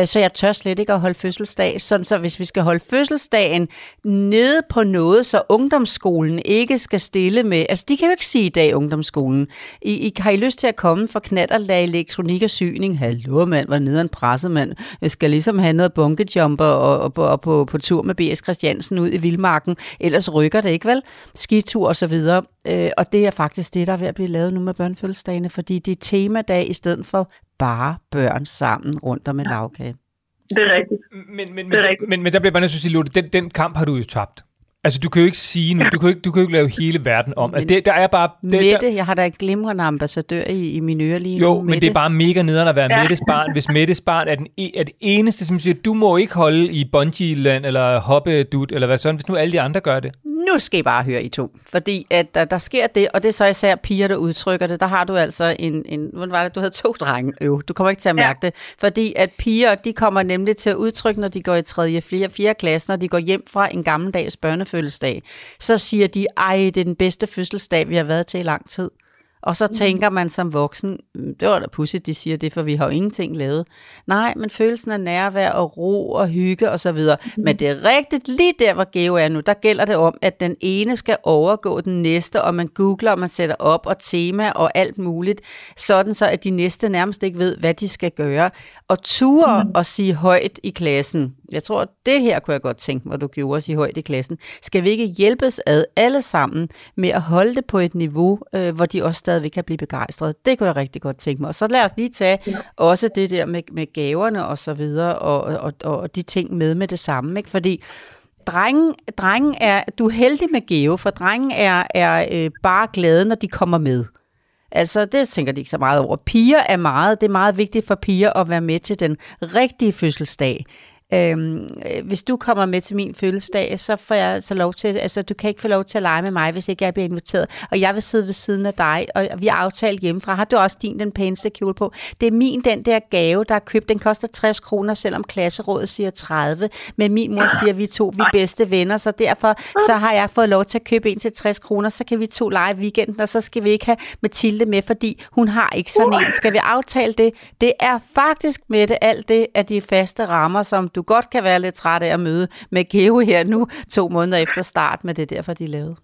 Øh, så jeg tør slet ikke at holde fødselsdag. Sådan så hvis vi skal holde fødselsdagen nede på noget, så ungdomsskolen ikke skal stille med, altså de kan jo ikke sige i dag ungdomsskolen, I, I har I lyst til at komme for knatterlag, elektronik og syning? Hallo mand, hvor nederen presset mand. Jeg skal ligesom have noget bunkejumper og, og, og, og på, på tur med B.S. Christiansen ud i Vildmarken, ellers rykker det ikke vel? Skitur og så videre. Øh, og det er faktisk det, der er ved at blive lavet nu med børnefødselsdagene, fordi det er temadag i stedet for bare børn sammen rundt om en lavkage. Det er rigtigt. Men, men, Det men, er rigtigt. men, men der bliver bare nødt til at sige, Lotte, den, den kamp har du jo tabt. Altså, du kan jo ikke sige nu, du kan jo ikke, du kan jo ikke lave hele verden om. Altså, det, der er bare... Det, der, Mette, jeg har da en glimrende ambassadør i, i mine ører lige nu. jo, men Mette. det er bare mega nederen at være Ja. Mettes barn, hvis Mettes barn er, den, e- er det eneste, som siger, du må ikke holde i bungee-land, eller hoppe dut, eller hvad sådan, hvis nu alle de andre gør det. nu skal I bare høre I to. Fordi at der, der sker det, og det er så især piger, der udtrykker det. Der har du altså en, en hvordan var det, du havde to drenge. Jo, du kommer ikke til at mærke ja. det. Fordi at piger, de kommer nemlig til at udtrykke, når de går i 3. 4. 4. klasse, når de går hjem fra en gammeldags børnefødselsdag. Så siger de, ej, det er den bedste fødselsdag, vi har været til i lang tid. Og så tænker man som voksen, "Mm, det var da pudsigt, de siger det, for vi har jo ingenting lavet. Nej, men følelsen af nærvær og ro og hygge og så videre. Men det er rigtigt, lige der hvor Geo er nu, der gælder det om, at den ene skal overgå den næste, og man googler, og man sætter op og tema og alt muligt, sådan så at de næste nærmest ikke ved, hvad de skal gøre. Og ture og sige højt i klassen, jeg tror, det her kunne jeg godt tænke mig, at du gjorde at sige højt i klassen. Skal vi ikke hjælpes ad alle sammen med at holde det på et niveau, øh, hvor de også stadigvæk kan blive begejstrede? Det kunne jeg rigtig godt tænke mig. Og så lad os lige tage ja. også det der med, med gaverne og så videre, og, og, og, og de ting med med det samme. Ikke? Fordi drengen, drengen er, du er heldig med Geo, for drengen er, er øh, bare glade, når de kommer med. Altså, det tænker de ikke så meget over. Piger er meget, det er meget vigtigt for piger at være med til den rigtige fødselsdag. Øhm, øh, hvis du kommer med til min fødselsdag, så får jeg så lov til, altså du kan ikke få lov til at lege med mig, hvis ikke jeg bliver inviteret, og jeg vil sidde ved siden af dig, og vi har aftalt hjemmefra, har du også din den pæneste kjole på? Det er min, den der gave, der er købt, den koster 60 kroner, selvom klasserådet siger 30, men min mor siger, at vi to vi er bedste venner, så derfor så har jeg fået lov til at købe en til 60 kroner, så kan vi to lege i weekenden, og så skal vi ikke have Mathilde med, fordi hun har ikke sådan en. Skal vi aftale det? Det er faktisk med det alt det af de faste rammer, som du godt kan være lidt træt af at møde med Geo her nu, to måneder efter start, med det er derfor, de lavet.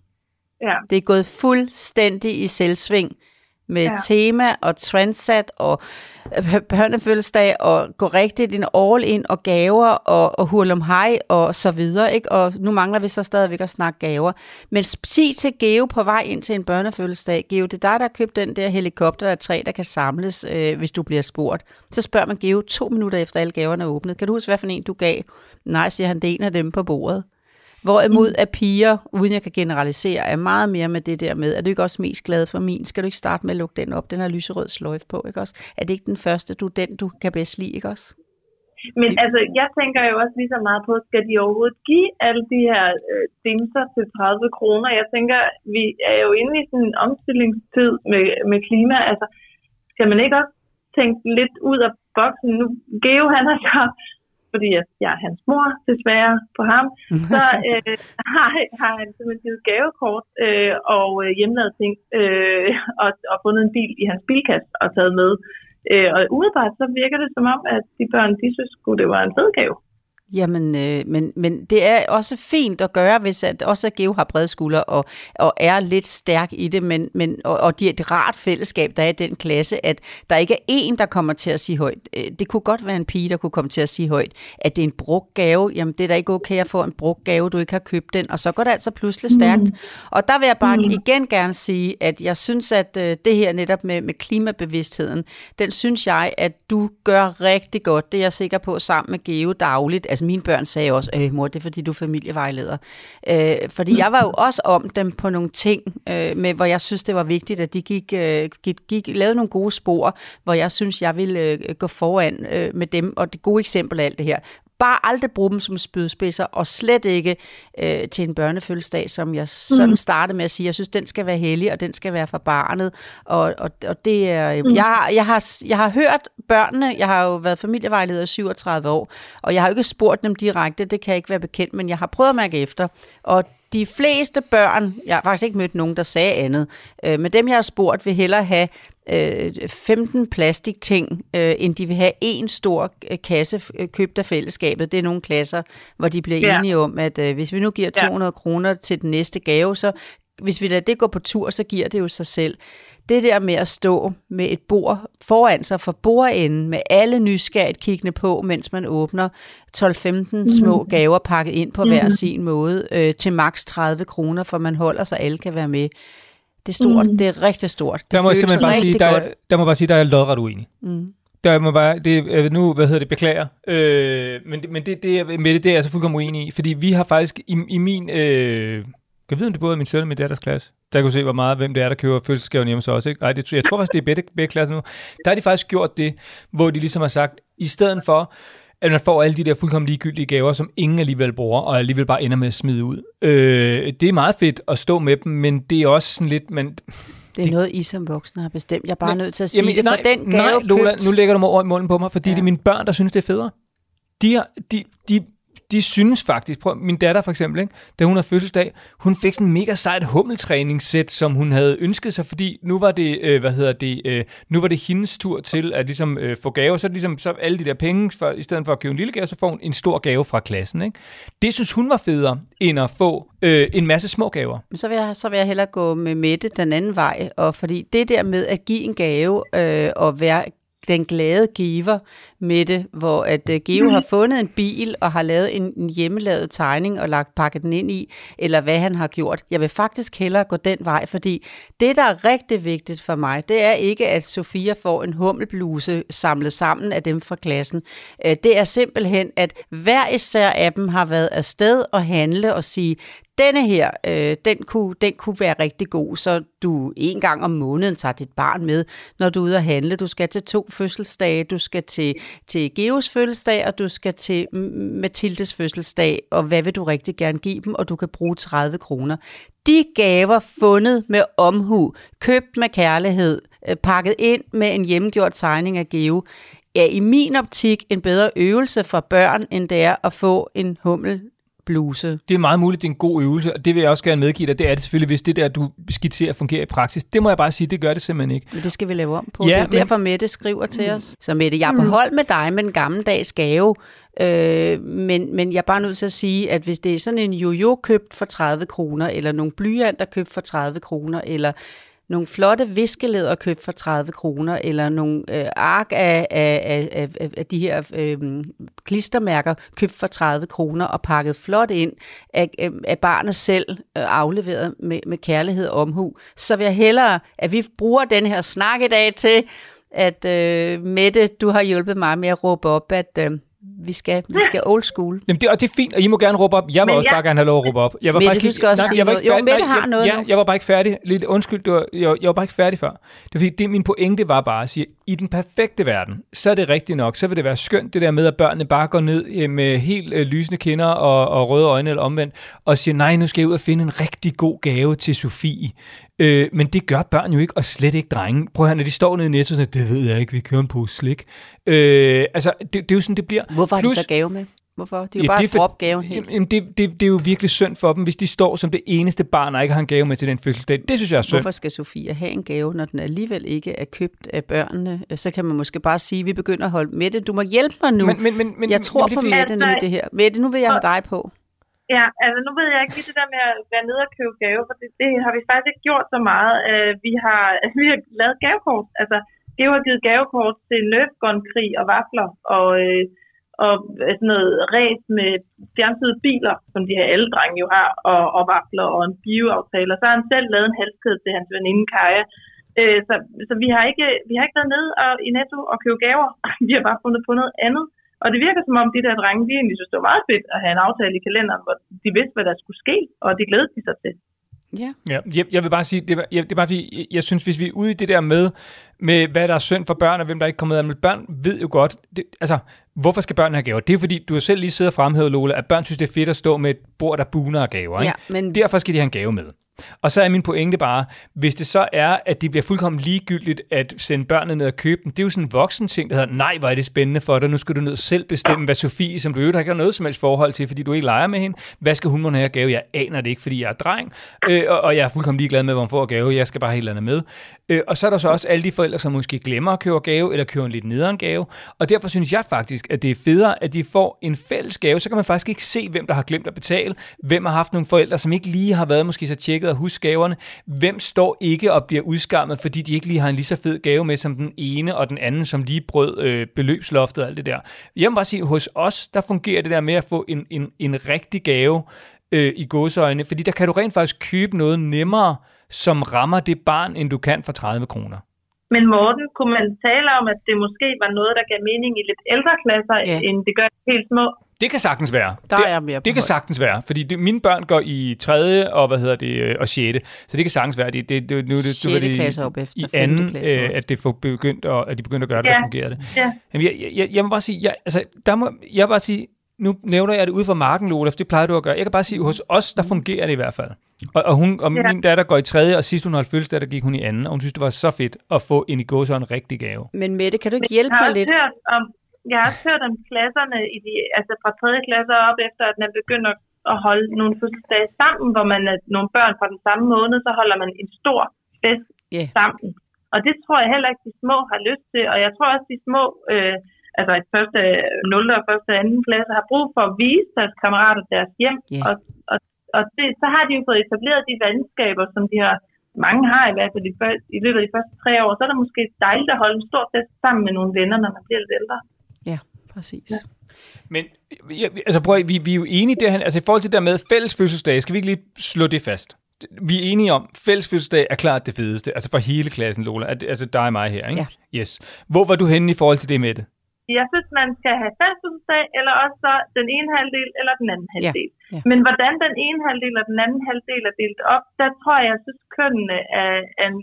Ja. Det er gået fuldstændig i selvsving med ja. Tema og trendsat og øh, børnefødselsdag og gå rigtigt en all in og gaver og, og hurlum hej og så videre. Ikke? Og nu mangler vi så stadigvæk at snakke gaver. Men sig til Geo på vej ind til en børnefødselsdag. Geo, det er dig, der har købt den der helikopter af træ, der kan samles, øh, hvis du bliver spurgt. Så spørger man Geo to minutter efter alle gaverne er åbnet. Kan du huske, hvad for en du gav? Nej, siger han, det er en af dem på bordet. Hvorimod at piger, uden jeg kan generalisere, er meget mere med det der med, er du ikke også mest glad for min? Skal du ikke starte med at lukke den op? Den har lyserød sløjf på, ikke også? Er det ikke den første, du den, du kan bedst lide, ikke også? Men altså, jeg tænker jo også lige så meget på, skal de overhovedet give alle de her øh, dimser til 30 kroner? Jeg tænker, vi er jo inde i sådan en omstillingstid med, med klima. Altså, skal man ikke også tænke lidt ud af boksen? Nu, Geo, han har så, fordi jeg, jeg er hans mor, desværre på ham, så øh, har, har han simpelthen givet gavekort øh, og øh, hjemlavet ting, øh, og, og fundet en bil i hans bilkasse og taget med. Øh, og umiddelbart så virker det som om, at de børn, de synes sgu, det var en fed gave. Jamen, øh, men, men det er også fint at gøre, hvis at også Geo har brede skuldre og, og er lidt stærk i det, men, men, og, og det er et rart fællesskab, der er i den klasse, at der ikke er en, der kommer til at sige højt. Øh, Det kunne godt være en pige, der kunne komme til at sige højt, at det er en brugt gave. Jamen, det er da ikke okay at få en brugt gave, du ikke har købt den, og så går det altså pludselig stærkt. Mm. Og der vil jeg bare mm. igen gerne sige, at jeg synes, at øh, det her netop med, med klimabevidstheden, den synes jeg, at du gør rigtig godt. Det er jeg sikker på sammen med Geo dagligt. Altså mine børn sagde også, øh, mor, det er fordi du er familievejleder. Øh, fordi jeg var jo også om dem på nogle ting, øh, med, hvor jeg synes, det var vigtigt, at de gik, øh, gik, gik, lavede nogle gode spor, hvor jeg synes, jeg ville øh, gå foran øh, med dem. Og det gode eksempel af alt det her, bare aldrig bruge dem som spydspidser, og slet ikke øh, til en børnefødselsdag, som jeg sådan mm. startede med at sige, jeg synes, den skal være hellig, og den skal være for barnet, og, og, og det er, mm. jeg, har, jeg, har, jeg har hørt børnene, jeg har jo været familievejleder i 37 år, og jeg har jo ikke spurgt dem direkte, det kan jeg ikke være bekendt, men jeg har prøvet at mærke efter, og de fleste børn, jeg har faktisk ikke mødt nogen, der sagde andet, øh, men dem, jeg har spurgt, vil hellere have øh, 15 plastikting, øh, end de vil have en stor øh, kasse øh, købt af fællesskabet. Det er nogle klasser, hvor de bliver Ja. enige om, at øh, hvis vi nu giver Ja. 200 kroner til den næste gave, så hvis vi lader det gå på tur, så giver det jo sig selv. Det der med at stå med et bord foran sig for bordenden, med alle nysgerrigt kiggende på, mens man åbner 12-15 små gaver pakket ind på hver sin måde, øh, til maks 30 kroner, for man holder, så alle kan være med. Det er stort. Det er rigtig stort. Det Der må jeg simpelthen bare sige, der, godt. er- der må jeg bare sige, der er jeg lodret uenig. Mm. Der må bare, det, øh, nu, hvad hedder det, beklager, øh, men, det- men det, det, er- med det, det er jeg så fuldkommen uenig i, fordi vi har faktisk i, i min, øh, kan vide, om det både er min søn og min datters klasse, der kan du se, hvor meget, hvem det er, der køber fødselsgaven hjemme hos os, ikke? Ej, det, jeg tror faktisk, det er begge, begge klasser nu. Der har de faktisk gjort det, hvor de ligesom har sagt, i stedet for, at man får alle de der fuldkommen ligegyldige gaver, som ingen alligevel bruger, og alligevel bare ender med at smide ud. Øh, det er meget fedt at stå med dem, men det er også sådan lidt, man, Det er noget, I som voksne har bestemt. Jeg er bare Men- nødt til at sige det, for nej, den gave nej, Lola, købt. nu lægger du mig over i munden på mig, fordi ja. det er mine børn, der synes, det er federe. De, har, de, de, de synes faktisk, prøv, min datter for eksempel, ikke, da hun havde fødselsdag, hun fik sådan en mega sejt hummeltræningssæt, som hun havde ønsket sig, fordi nu var det, øh, hvad hedder det, øh, nu var det hendes tur til at ligesom øh, få gaver, så det ligesom så alle de der penge, for, i stedet for at købe en lille gave, så får hun en stor gave fra klassen, ikke? Det synes hun var federe, end at få øh, en masse små gaver. Men så vil, jeg, så vil jeg hellere gå med Mette den anden vej, og fordi det der med at give en gave øh, og være den glade giver med det, hvor at uh, Geo har fundet en bil og har lavet en, en hjemmelavet tegning og lagt pakket den ind i, eller hvad han har gjort. Jeg vil faktisk hellere gå den vej, fordi det, der er rigtig vigtigt for mig, det er ikke, at Sofia får en hummelbluse samlet sammen af dem fra klassen. Uh, det er simpelthen, at hver især af dem har været afsted og handle og sige, denne her, øh, den, kunne, den kunne være rigtig god, så du en gang om måneden tager dit barn med, når du er ude at handle. Du skal til to fødselsdage, du skal til, til Geos fødselsdag, og du skal til Mathildes fødselsdag, og hvad vil du rigtig gerne give dem, og du kan bruge 30 kroner. De gaver fundet med omhu, købt med kærlighed, øh, pakket ind med en hjemmegjort tegning af Geo, er i min optik en bedre øvelse for børn, end det er at få en hummel bluse. Det er meget muligt, det er en god øvelse, og det vil jeg også gerne medgive dig. Det er det selvfølgelig, hvis det der, du skitserer, fungerer i praksis. Det må jeg bare sige, det gør det simpelthen ikke. Men det skal vi lave om på. Ja, det er men- derfor, Mette skriver til os. Så Mette, jeg er på hold med dig med en gammeldags gave, øh, men, men jeg er bare nødt til at sige, at hvis det er sådan en jojo købt for 30 kroner, eller nogle blyanter købt for 30 kroner, eller nogle flotte viskelæder købt for 30 kroner, eller nogle øh, ark af, af, af, af, af- de her øh, klistermærker købt for 30 kroner og pakket flot ind af, øh, af barnet selv, øh, afleveret med, med kærlighed og omhu, så vil jeg hellere, at vi bruger den her snak i dag til, at øh, Mette, du har hjulpet mig med at råbe op, at øh, vi skal, vi skal old school. Jamen det, og det er fint, og I må gerne råbe op. Jeg vil Men også jeg- bare gerne have lov at råbe op. Jeg var Mette, faktisk du skal også nej, sige jeg var ikke Jo, færdig. Mette Nej, har jeg, noget ja, nu. jeg var bare ikke færdig. Lidt undskyld, det var, jeg, jeg var bare ikke færdig før. Det er fordi, det, min pointe var bare at sige, i den perfekte verden, så er det rigtigt nok. Så vil det være skønt, det der med, at børnene bare går ned øh, med helt øh, lysende kinder og, og røde øjne eller omvendt, og siger, nej, nu skal jeg ud og finde en rigtig god gave til Sofie. Øh, men det gør børn jo ikke, og slet ikke drenge. Prøv at høre, når de står nede i netto, sådan, det ved jeg ikke, vi kører en pose slik. Øh, altså, det, det er jo sådan, det bliver. Hvorfor har de så gave med? Hvorfor? De kan Ja, bare det er for- droppe gaven helt. Jamen, det, det, det er jo virkelig synd for dem, hvis de står som det eneste barn, og ikke har en gave med til den fødselsdag. Det synes jeg er synd. Hvorfor skal Sofia have en gave, når den alligevel ikke er købt af børnene? Så kan man måske bare sige, at vi begynder at holde Mette. Du må hjælpe mig nu. Men, men, men, jeg tror men det på Mette nu i det her. Mette, nu vil jeg have dig på. Ja, altså nu ved jeg ikke lige det der med at være nede og købe gave, for det, det har vi faktisk ikke gjort så meget. Uh, vi, har, vi har lavet gavekort. Altså, det har givet gavekort til Nerfgun-krig og vafler, og, øh, og øh, sådan noget ræs med fjernsede biler, som de her alle drenge jo har, og, og vafler og en bioaftale. Og så har han selv lavet en halskæde til hans veninde Kaja. Øh, så, så vi har ikke, vi har ikke været nede og, i Netto og købe gaver. Vi har bare fundet på noget andet. Og det virker som om, de der drenge, de egentlig synes, det var meget fedt at have en aftale i kalenderen, hvor de vidste, hvad der skulle ske, og det glædede de sig til. Ja. Ja, jeg, jeg vil bare sige, det, er- jeg, det er bare fordi, jeg, jeg synes, hvis vi er ude i det der med, med hvad der er synd for børn, og hvem der ikke kommer med, men børn ved jo godt, det, altså, hvorfor skal børn have gaver? Det er fordi, du har selv lige siddet og fremhævet, Lola, at børn synes, det er fedt at stå med et bord, der buner af gaver. Ikke? Ja, men- Derfor skal de have en gave med. Og så er min pointe bare, hvis det så er, at det bliver fuldkommen ligegyldigt at sende børnene ned og købe den, det er jo sådan en voksen ting, der hedder, nej, hvor er det spændende for dig, nu skal du ned og selv bestemme, hvad Sofie, som du jo ikke har noget som helst forhold til, fordi du ikke leger med hende, hvad skal hun må have gave? Jeg aner det ikke, fordi jeg er dreng, øh, og, og jeg er fuldkommen ligeglad med, hvor hun får gave, jeg skal bare eller andet med. Øh, og så er der så også alle de forældre, som måske glemmer at købe gave, eller køber en lidt nederen gave, og derfor synes jeg faktisk, at det er federe, at de får en fælles gave, så kan man faktisk ikke se, hvem der har glemt at betale, hvem har haft nogle forældre, som ikke lige har været måske så tjekket og huske gaverne, hvem står ikke og bliver udskammet, fordi de ikke lige har en lige så fed gave med som den ene, og den anden, som lige brød øh, beløbsloftet og alt det der. Jeg må bare sige, hos os, der fungerer det der med at få en, en, en rigtig gave øh, i gåseøjne, fordi der kan du rent faktisk købe noget nemmere, som rammer det barn, end du kan for 30 kroner. Men Morten, kunne man tale om, at det måske var noget, der gav mening i lidt ældre klasser, Ja. end det gør i helt små? Det kan sagtens være. Der det, er mere på Det kan sagtens være, fordi det, mine børn går i 3. og hvad hedder det og 6. Så det kan sagtens være, det, det, det, nu, er det, nu er Sjette det klasse op efter i femte anden, klasse øh, op. at det får begyndt at, at de begynder at gøre det, Ja. der fungerer det. Ja. Jamen, jeg, jeg, jeg må bare sige, jeg, altså, der må, jeg bare sige, nu nævner jeg det ude fra marken, Olaf, det plejer du at gøre. Jeg kan bare sige, hos os, der fungerer det i hvert fald. Og, og, hun, og Ja. min datter går i tredje, og sidst hun holdt fødselsdag, der gik hun i anden, og hun synes, det var så fedt at få en i gåsøjne rigtig gave. Men Mette, kan du ikke hjælpe mig lidt? hørt om, jeg har også hørt om klasserne, i de, altså fra 3. klasser op efter, at man begynder at holde nogle fødselsdage sammen, hvor man er nogle børn fra den samme måned, så holder man en stor fest Ja. sammen. Og det tror jeg heller ikke, de små har lyst til. Og jeg tror også, de små, øh, altså i første 0. og første og 2. klasse, har brug for at vise deres kammerater deres hjem. Ja. Og, og, og det, så har de jo fået etableret de venskaber, som de har mange har i hvert fald i, før- i løbet af de første tre år, så er det måske dejligt at holde en stor fest sammen med nogle venner, når man bliver lidt ældre. Ja, præcis. Ja. Men ja, altså prøv, vi, vi er jo enige derhen, altså i forhold til det der med fælles fødselsdag, skal vi ikke lige slå det fast? Vi er enige om, fælles fødselsdag er klart det fedeste, altså for hele klassen, Lola, At- altså dig og mig her, ikke? Ja. Yes. Hvor var du henne i forhold til det med det? Jeg synes, man skal have fødselsdag, eller også så den ene halvdel, eller den anden halvdel. ja. Men hvordan den ene halvdel og den anden halvdel er delt op, der tror jeg, jeg synes, kønnene er, er, en,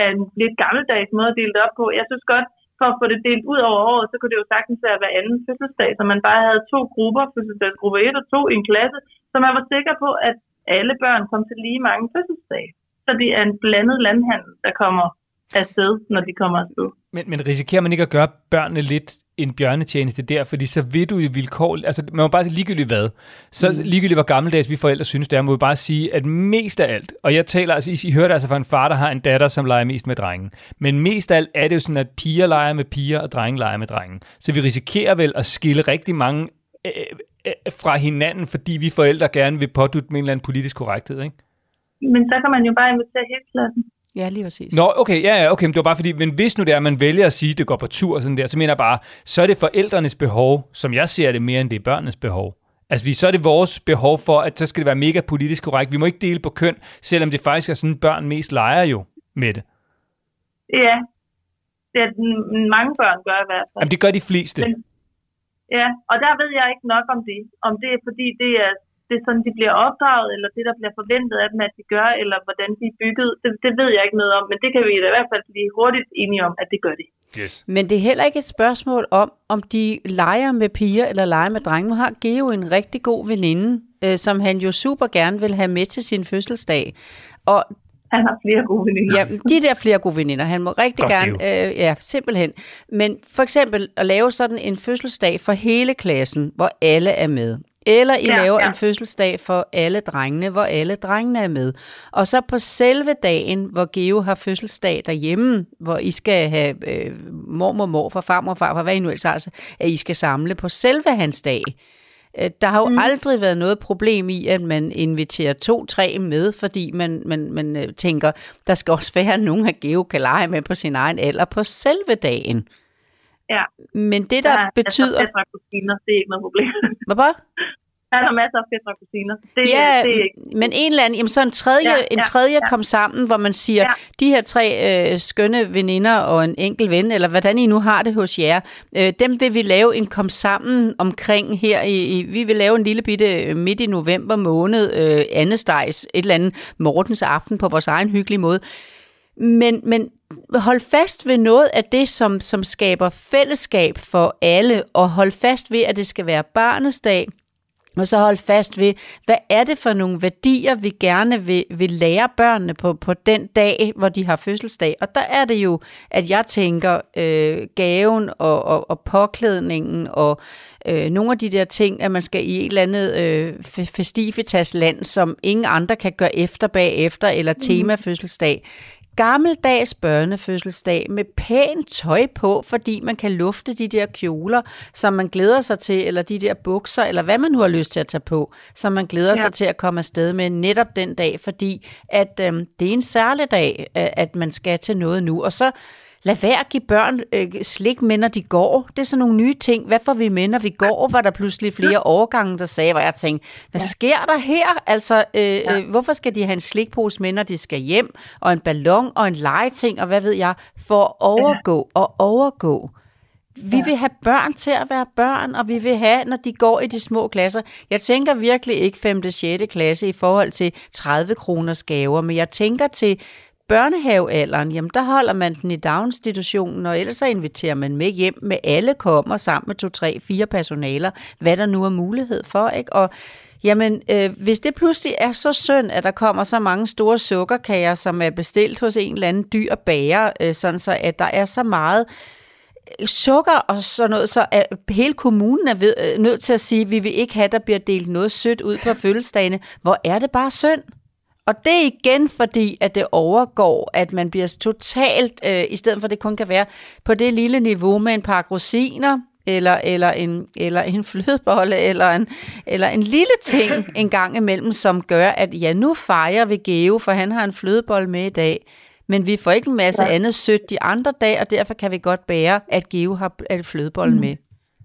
er en lidt gammeldags måde at dele det op på. Jeg synes godt, for at få det delt ud over året, så kunne det jo sagtens være hver anden fødselsdag, så man bare havde to grupper, fødselsdagsgruppe 1 og 2 i en klasse, så man var sikker på, at alle børn kom til lige mange fødselsdage. Så det er en blandet landhandel, der kommer afsted, når de kommer afsted. Men, men risikerer man ikke at gøre børnene lidt en bjørnetjeneste der, fordi så vil du jo vilkår, altså man må bare sige ligegyldigt hvad, så mm. ligegyldigt hvor gammeldags vi forældre synes det er, må vi bare sige, at mest af alt, og jeg taler altså, I, I hørte altså fra en far, der har en datter, som leger mest med drengen, men mest af alt er det jo sådan, at piger leger med piger, og drenge leger med drengen. Så vi risikerer vel at skille rigtig mange øh, øh, fra hinanden, fordi vi forældre gerne vil pådutte med en eller anden politisk korrekthed, ikke? Men så kan man jo bare invitere hele klassen. Ja, lige præcis. Nå, okay, ja, ja, okay, men det var bare fordi, men hvis nu det er, at man vælger at sige, at det går på tur og sådan der, så mener jeg bare, så er det forældrenes behov, som jeg ser det mere, end det er børnenes behov. Altså, vi- så er det vores behov for, at så skal det være mega politisk korrekt. Vi må ikke dele på køn, selvom det faktisk er sådan, børn mest leger jo med det. Ja, det er mange børn gør i hvert fald. Jamen, det gør de fleste. Men- Ja, og der ved jeg ikke nok om det. Om det er fordi, det er, det er sådan, de bliver opdraget, eller det, der bliver forventet af dem, at de gør, eller hvordan de er bygget. Det, det ved jeg ikke noget om, men det kan vi da i hvert fald blive hurtigt enige om, at det gør de. Yes. Men det er heller ikke et spørgsmål om, om de leger med piger eller leger med drenge. Nu har Geo en rigtig god veninde, øh, som han jo super gerne vil have med til sin fødselsdag. Og Han har flere gode veninder. Ja, de der flere gode veninder. Han må rigtig Godt, gerne, øh, ja, simpelthen. Men for eksempel at lave sådan en fødselsdag for hele klassen, hvor alle er med. Eller I Ja, laver ja. en fødselsdag for alle drengene, hvor alle drengene er med. Og så på selve dagen, hvor Geo har fødselsdag derhjemme, hvor I skal have øh, mormor, morfar, farmor, farfar, hvad I nu ellers altså, at I skal samle på selve hans dag. Øh, Der har jo mm. aldrig været noget problem i, at man inviterer to-tre med, fordi man, man, man øh, tænker, der skal også være nogen, at Geo kan lege med på sin egen alder på selve dagen. Ja. Men det, der Der er betyder... Altså, kusiner, det er ikke noget problem. Hvad var? Der er masser af fætter og kusiner. Det, Ja, det er ikke. men en eller anden, jamen så en tredje, Ja, ja, en ja, tredje ja. kom sammen, hvor man siger, Ja. ja. de her tre øh, skønne veninder og en enkelt ven, eller hvordan I nu har det hos jer, øh, dem vil vi lave en kom sammen omkring her. I, i, vi vil lave en lille bitte øh, midt i november måned, øh, andestejs, et eller andet Mortens aften på vores egen hyggelige måde. Men, men hold fast ved noget af det, som, som skaber fællesskab for alle, og hold fast ved, at det skal være barnets dag, og så hold fast ved, hvad er det for nogle værdier, vi gerne vil, vil lære børnene på, på den dag, hvor de har fødselsdag. Og der er det jo, at jeg tænker øh, gaven og, og, og påklædningen og øh, nogle af de der ting, at man skal i et eller andet øh, fe- festivitas land, som ingen andre kan gøre efter bagefter, eller temafødselsdag gammeldags børnefødselsdag med pænt tøj på, fordi man kan lufte de der kjoler, som man glæder sig til, eller de der bukser, eller hvad man nu har lyst til at tage på, som man glæder ja. Sig til at komme afsted med netop den dag, fordi at øhm, det er en særlig dag, øh, at man skal til noget nu. Og så lad være at give børn øh, slik med, når de går. Det er sådan nogle nye ting. Hvad får vi med, når vi går? Var der pludselig flere årgange, der sagde, hvor jeg tænkte, hvad ja. sker der her? Altså, øh, ja. øh, hvorfor skal de have en slikpose med, når de skal hjem? Og en ballon og en legeting, og hvad ved jeg, for at overgå og overgå. Vi ja. vil have børn til at være børn, og vi vil have, når de går i de små klasser. Jeg tænker virkelig ikke 5. og 6. klasse i forhold til 30 kroners gaver, men jeg tænker til børnehavealderen, jamen der holder man den i daginstitutionen, og ellers så inviterer man med hjem med alle kommer sammen med to, tre, fire personaler, hvad der nu er mulighed for, ikke? Og Jamen, øh, hvis det pludselig er så synd, at der kommer så mange store sukkerkager, som er bestilt hos en eller anden dyr bager, øh, sådan så at der er så meget øh, sukker og sådan noget, så er hele kommunen er ved, øh, nødt til at sige, at vi vil ikke have, at der bliver delt noget sødt ud på fødselsdagene. Hvor er det bare synd? Og det er igen fordi, at det overgår, at man bliver totalt, øh, i stedet for at det kun kan være på det lille niveau med en par rosiner, eller, eller, en, eller en flødebolle, eller en, eller en lille ting en gang imellem, som gør, at ja, nu fejrer vi Geo, for han har en flødebolle med i dag. Men vi får ikke en masse ja. andet sødt de andre dage, og derfor kan vi godt bære, at Geo har flødebollen med.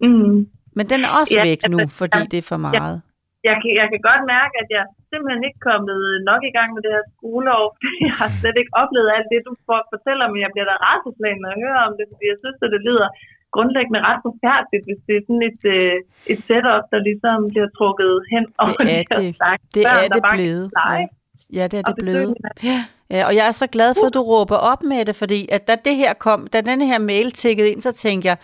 Mm. Men den er også Ja, væk nu, altså, fordi ja. det er for meget. Jeg, kan, jeg kan godt mærke, at jeg simpelthen ikke kommet nok i gang med det her skoleår, fordi jeg har slet ikke oplevet alt det, du fortæller, men jeg bliver da raseslægen, når jeg hører om det, fordi jeg synes, at det lyder grundlæggende ret forfærdeligt, hvis det er sådan et, øh, et setup, der ligesom bliver trukket hen over Det er de det. stakkels Det er det blevet. Ja. det er det blevet. Ja. Ja, og jeg er så glad for, at du råber op med det, fordi at da det her kom, da den her mail tikkede ind, så tænkte jeg,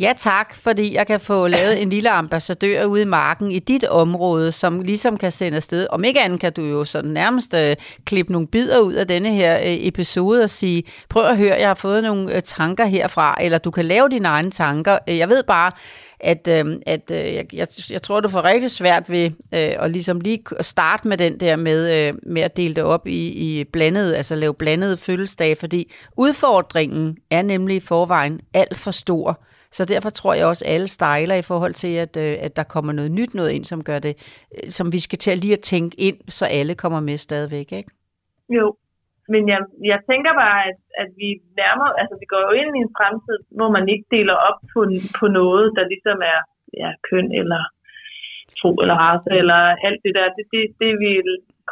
ja tak, fordi jeg kan få lavet en lille ambassadør ude i marken i dit område, som ligesom kan sende afsted. Om ikke andet kan du jo sådan nærmest øh, klippe nogle bidder ud af denne her øh, episode og sige, prøv at høre, jeg har fået nogle øh, tanker herfra, eller du kan lave dine egne tanker. Øh, jeg ved bare, at, øh, at øh, jeg, jeg, jeg tror, du får rigtig svært ved øh, at ligesom lige starte med den der med, øh, med at dele det op i, i blandet, altså lave blandede fødselsdage, fordi udfordringen er nemlig i forvejen alt for stor. Så derfor tror jeg også, at alle stejler i forhold til, at, øh, at der kommer noget nyt noget ind, som gør det, øh, som vi skal til at lige at tænke ind, så alle kommer med stadigvæk, ikke? Jo, men jeg, jeg tænker bare, at, at vi nærmer, altså vi går jo ind i en fremtid, hvor man ikke deler op på, på noget, der ligesom er ja, køn eller tro eller race eller alt det der. Det, det, det er vi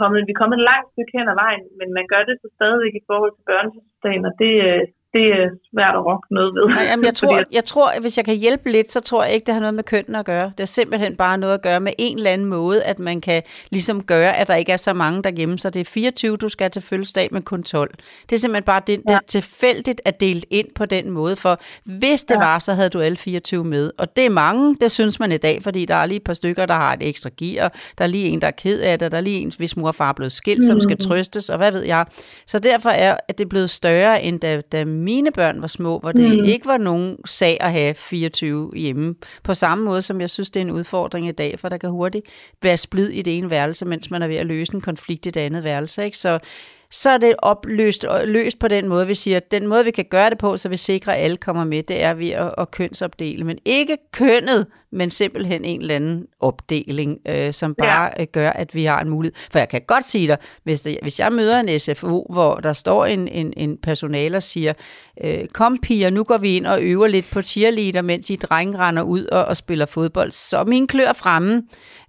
kommet, vi er kommet langt stykke hen ad vejen, men man gør det så stadigvæk i forhold til børnesystemet, og det, øh, det er svært at rokke noget ved. Nej, jamen, jeg, tror, jeg tror, at hvis jeg kan hjælpe lidt, så tror jeg ikke, det har noget med kønnene at gøre. Det er simpelthen bare noget at gøre med en eller anden måde, at man kan ligesom gøre, at der ikke er så mange derhjemme. Så det er 24, du skal til fødselsdag, men kun 12. Det er simpelthen bare det, det er tilfældigt at delt ind på den måde, for hvis det ja. var, så havde du alle 24 med. Og det er mange, det synes man i dag, fordi der er lige et par stykker, der har et ekstra gear, der er lige en, der er ked af det, der er lige en, hvis mor og far er blevet skilt, som skal trøstes, og hvad ved jeg. Så derfor er at det blevet større, end da, da mine børn var små, hvor det mm. ikke var nogen sag at have 24 hjemme. På samme måde, som jeg synes, det er en udfordring i dag, for der kan hurtigt være splid i det ene værelse, mens man er ved at løse en konflikt i det andet værelse. Ikke? Så, så er det opløst og løst på den måde, vi siger, at den måde, vi kan gøre det på, så vi sikrer, at alle kommer med, det er ved at, at kønsopdele. Men ikke kønnet, men simpelthen en eller anden opdeling, øh, som bare ja. gør, at vi har en mulighed. For jeg kan godt sige dig, hvis, det, hvis jeg møder en SFO, hvor der står en, en, en personale og siger, øh, kom piger, nu går vi ind og øver lidt på cheerleader, mens de drenge render ud og, og spiller fodbold, så min klør fremme,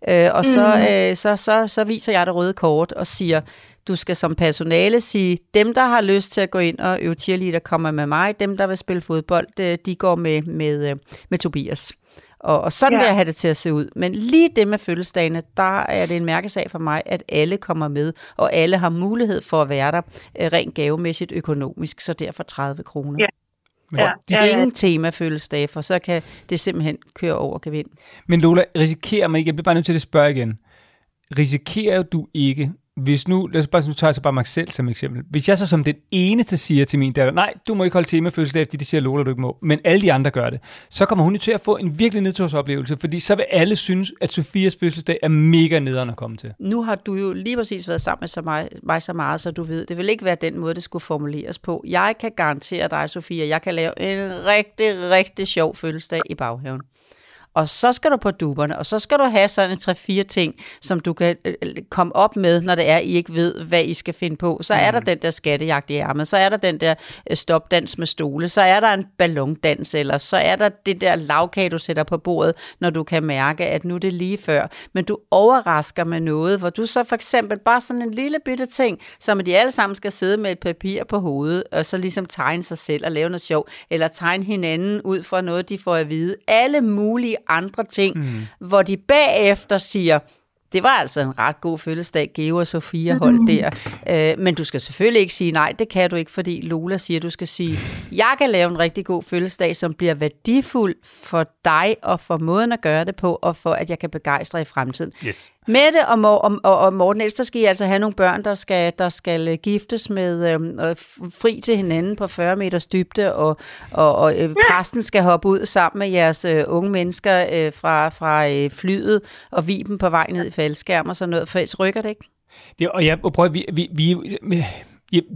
øh, og så, øh, så, så, så viser jeg det røde kort og siger, du skal som personale sige, dem, der har lyst til at gå ind og øve cheerleader, kommer med mig. Dem, der vil spille fodbold, øh, de går med, med, øh, med Tobias. Og, og sådan ja. Vil jeg have det til at se ud. Men lige det med fødselsdagene, der er det en mærkesag for mig, at alle kommer med, og alle har mulighed for at være der øh, rent gavemæssigt økonomisk, så derfor 30 kroner. Ja. Men, Ja, de, ja, ja. Ingen tema fødselsdage, for så kan det simpelthen køre over gevind. men Lola, risikerer man ikke, jeg bliver bare nødt til at spørge igen, risikerer du ikke, hvis nu, lad os bare, nu tager jeg så bare mig selv som eksempel. Hvis jeg så som den eneste siger til min datter, nej, du må ikke holde tema fødselsdag, fordi de siger, Lola, du ikke må, men alle de andre gør det, så kommer hun til at få en virkelig nedtursoplevelse, fordi så vil alle synes, at Sofias fødselsdag er mega nederen at komme til. Nu har du jo lige præcis været sammen med så mig, mig så meget, så du ved, det vil ikke være den måde, det skulle formuleres på. Jeg kan garantere dig, Sofia, jeg kan lave en rigtig, rigtig sjov fødselsdag i baghaven. Og så skal du på duberne, og så skal du have sådan en 3-4 ting, som du kan øh, øh, komme op med, når det er, I ikke ved, hvad I skal finde på. Så er der den der skattejagt i ærmet, så er der den der øh, stopdans med stole, så er der en ballondans, eller så er der det der lavkage, du sætter på bordet, når du kan mærke, at nu er det lige før. Men du overrasker med noget, hvor du så for eksempel bare sådan en lille bitte ting, som de alle sammen skal sidde med et papir på hovedet, og så ligesom tegne sig selv og lave noget sjov, eller tegne hinanden ud fra noget, de får at vide. Alle mulige andre ting, mm. hvor de bagefter siger, det var altså en ret god fødselsdag, Geo og Sofia holdt der. Øh, men du skal selvfølgelig ikke sige nej, det kan du ikke, fordi Lola siger, du skal sige, jeg kan lave en rigtig god fødselsdag, som bliver værdifuld for dig og for måden at gøre det på, og for at jeg kan begejstre i fremtiden. Yes. Mette og, og, og, og Morten, ellers så skal I altså have nogle børn, der skal, der skal øh, giftes med f- fri til hinanden på 40 meters dybde, og, og, og øh, præsten skal hoppe ud sammen med jeres øh, unge mennesker øh, fra, fra øh, flyet og viben på vej ned i faldskærm og sådan noget, for ellers rykker det ikke. Det, og jeg prøver, vi, vi, vi, vi,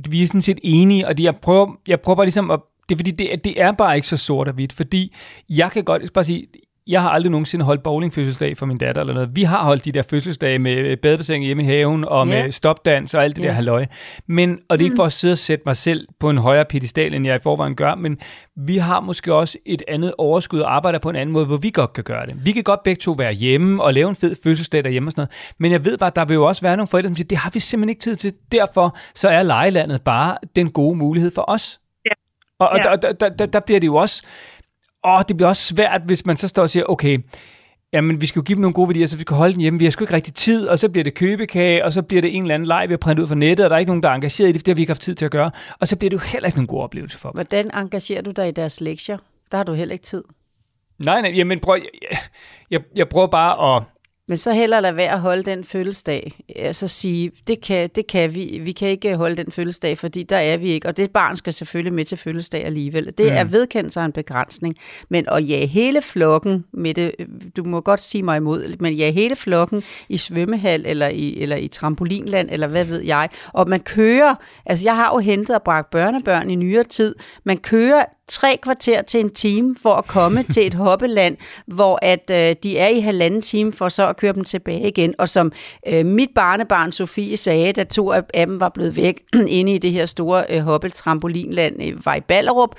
vi er sådan set enige, og det, jeg, prøver, jeg prøver bare ligesom at det er fordi, det, er- det er bare ikke så sort og hvidt, fordi jeg kan godt bare sige, jeg har aldrig nogensinde holdt bowlingfødselsdag for min datter eller noget. Vi har holdt de der fødselsdage med badebassin hjemme i haven og Ja. med stopdans og alt det Ja. der halløj. Men, og det er ikke for at sidde og sætte mig selv på en højere pedestal, end jeg i forvejen gør, men vi har måske også et andet overskud og arbejder på en anden måde, hvor vi godt kan gøre det. Vi kan godt begge to være hjemme og lave en fed fødselsdag derhjemme og sådan noget, men jeg ved bare, at der vil jo også være nogle forældre, som siger, det har vi simpelthen ikke tid til. Derfor så er lejelandet bare den gode mulighed for os. Og, og Ja. der, der, der, der bliver det jo også, åh, det bliver også svært, hvis man så står og siger, okay, jamen vi skal jo give dem nogle gode værdier, så vi skal holde den hjemme. Vi har sgu ikke rigtig tid, og så bliver det købekage, og så bliver det en eller anden leg, vi har printet ud fra nettet, og der er ikke nogen, der er engageret i det, for det har vi ikke haft tid til at gøre. Og så bliver det jo heller ikke nogen god oplevelse for dem. Hvordan engagerer du dig i deres lektier? Der har du heller ikke tid. Nej, nej, jamen prøv, jeg, jeg, jeg prøver bare at, Men så heller lade være at holde den fødselsdag. Altså sige, det kan, det kan vi. Vi kan ikke holde den fødselsdag, fordi der er vi ikke. Og det barn skal selvfølgelig med til fødselsdag alligevel. Det Mm. er vedkendt sig en begrænsning. Men at jage hele flokken med det, du må godt sige mig imod, men jage hele flokken i svømmehal eller i, eller i trampolinland, eller hvad ved jeg. Og man kører, altså jeg har jo hentet og bragt børnebørn i nyere tid. Man kører tre kvarter til en time for at komme til et hoppeland, hvor at øh, de er i halvanden time for så at køre dem tilbage igen. Og som øh, mit barnebarn Sofie sagde, da to af dem var blevet væk inde i det her store øh, hoppeltrampolinland, øh, var i Ballerup,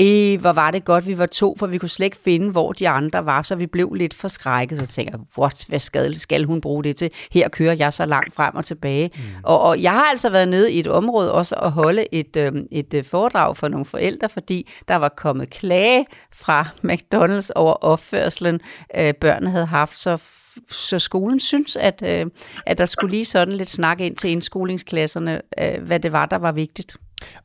øh, hvor var det godt, vi var to, for vi kunne slet ikke finde, hvor de andre var, så vi blev lidt forskrækket. Så tænkte jeg, what, hvad skal, skal hun bruge det til? Her kører jeg så langt frem og tilbage. Mm. Og, og jeg har altså været nede i et område også og holde et, øh, et øh, foredrag for nogle forældre, fordi der var kommet klage fra McDonald's over opførselen, øh, børnene havde haft, så så skolen synes, at, øh, at der skulle lige sådan lidt snak ind til indskolingsklasserne, øh, hvad det var, der var vigtigt.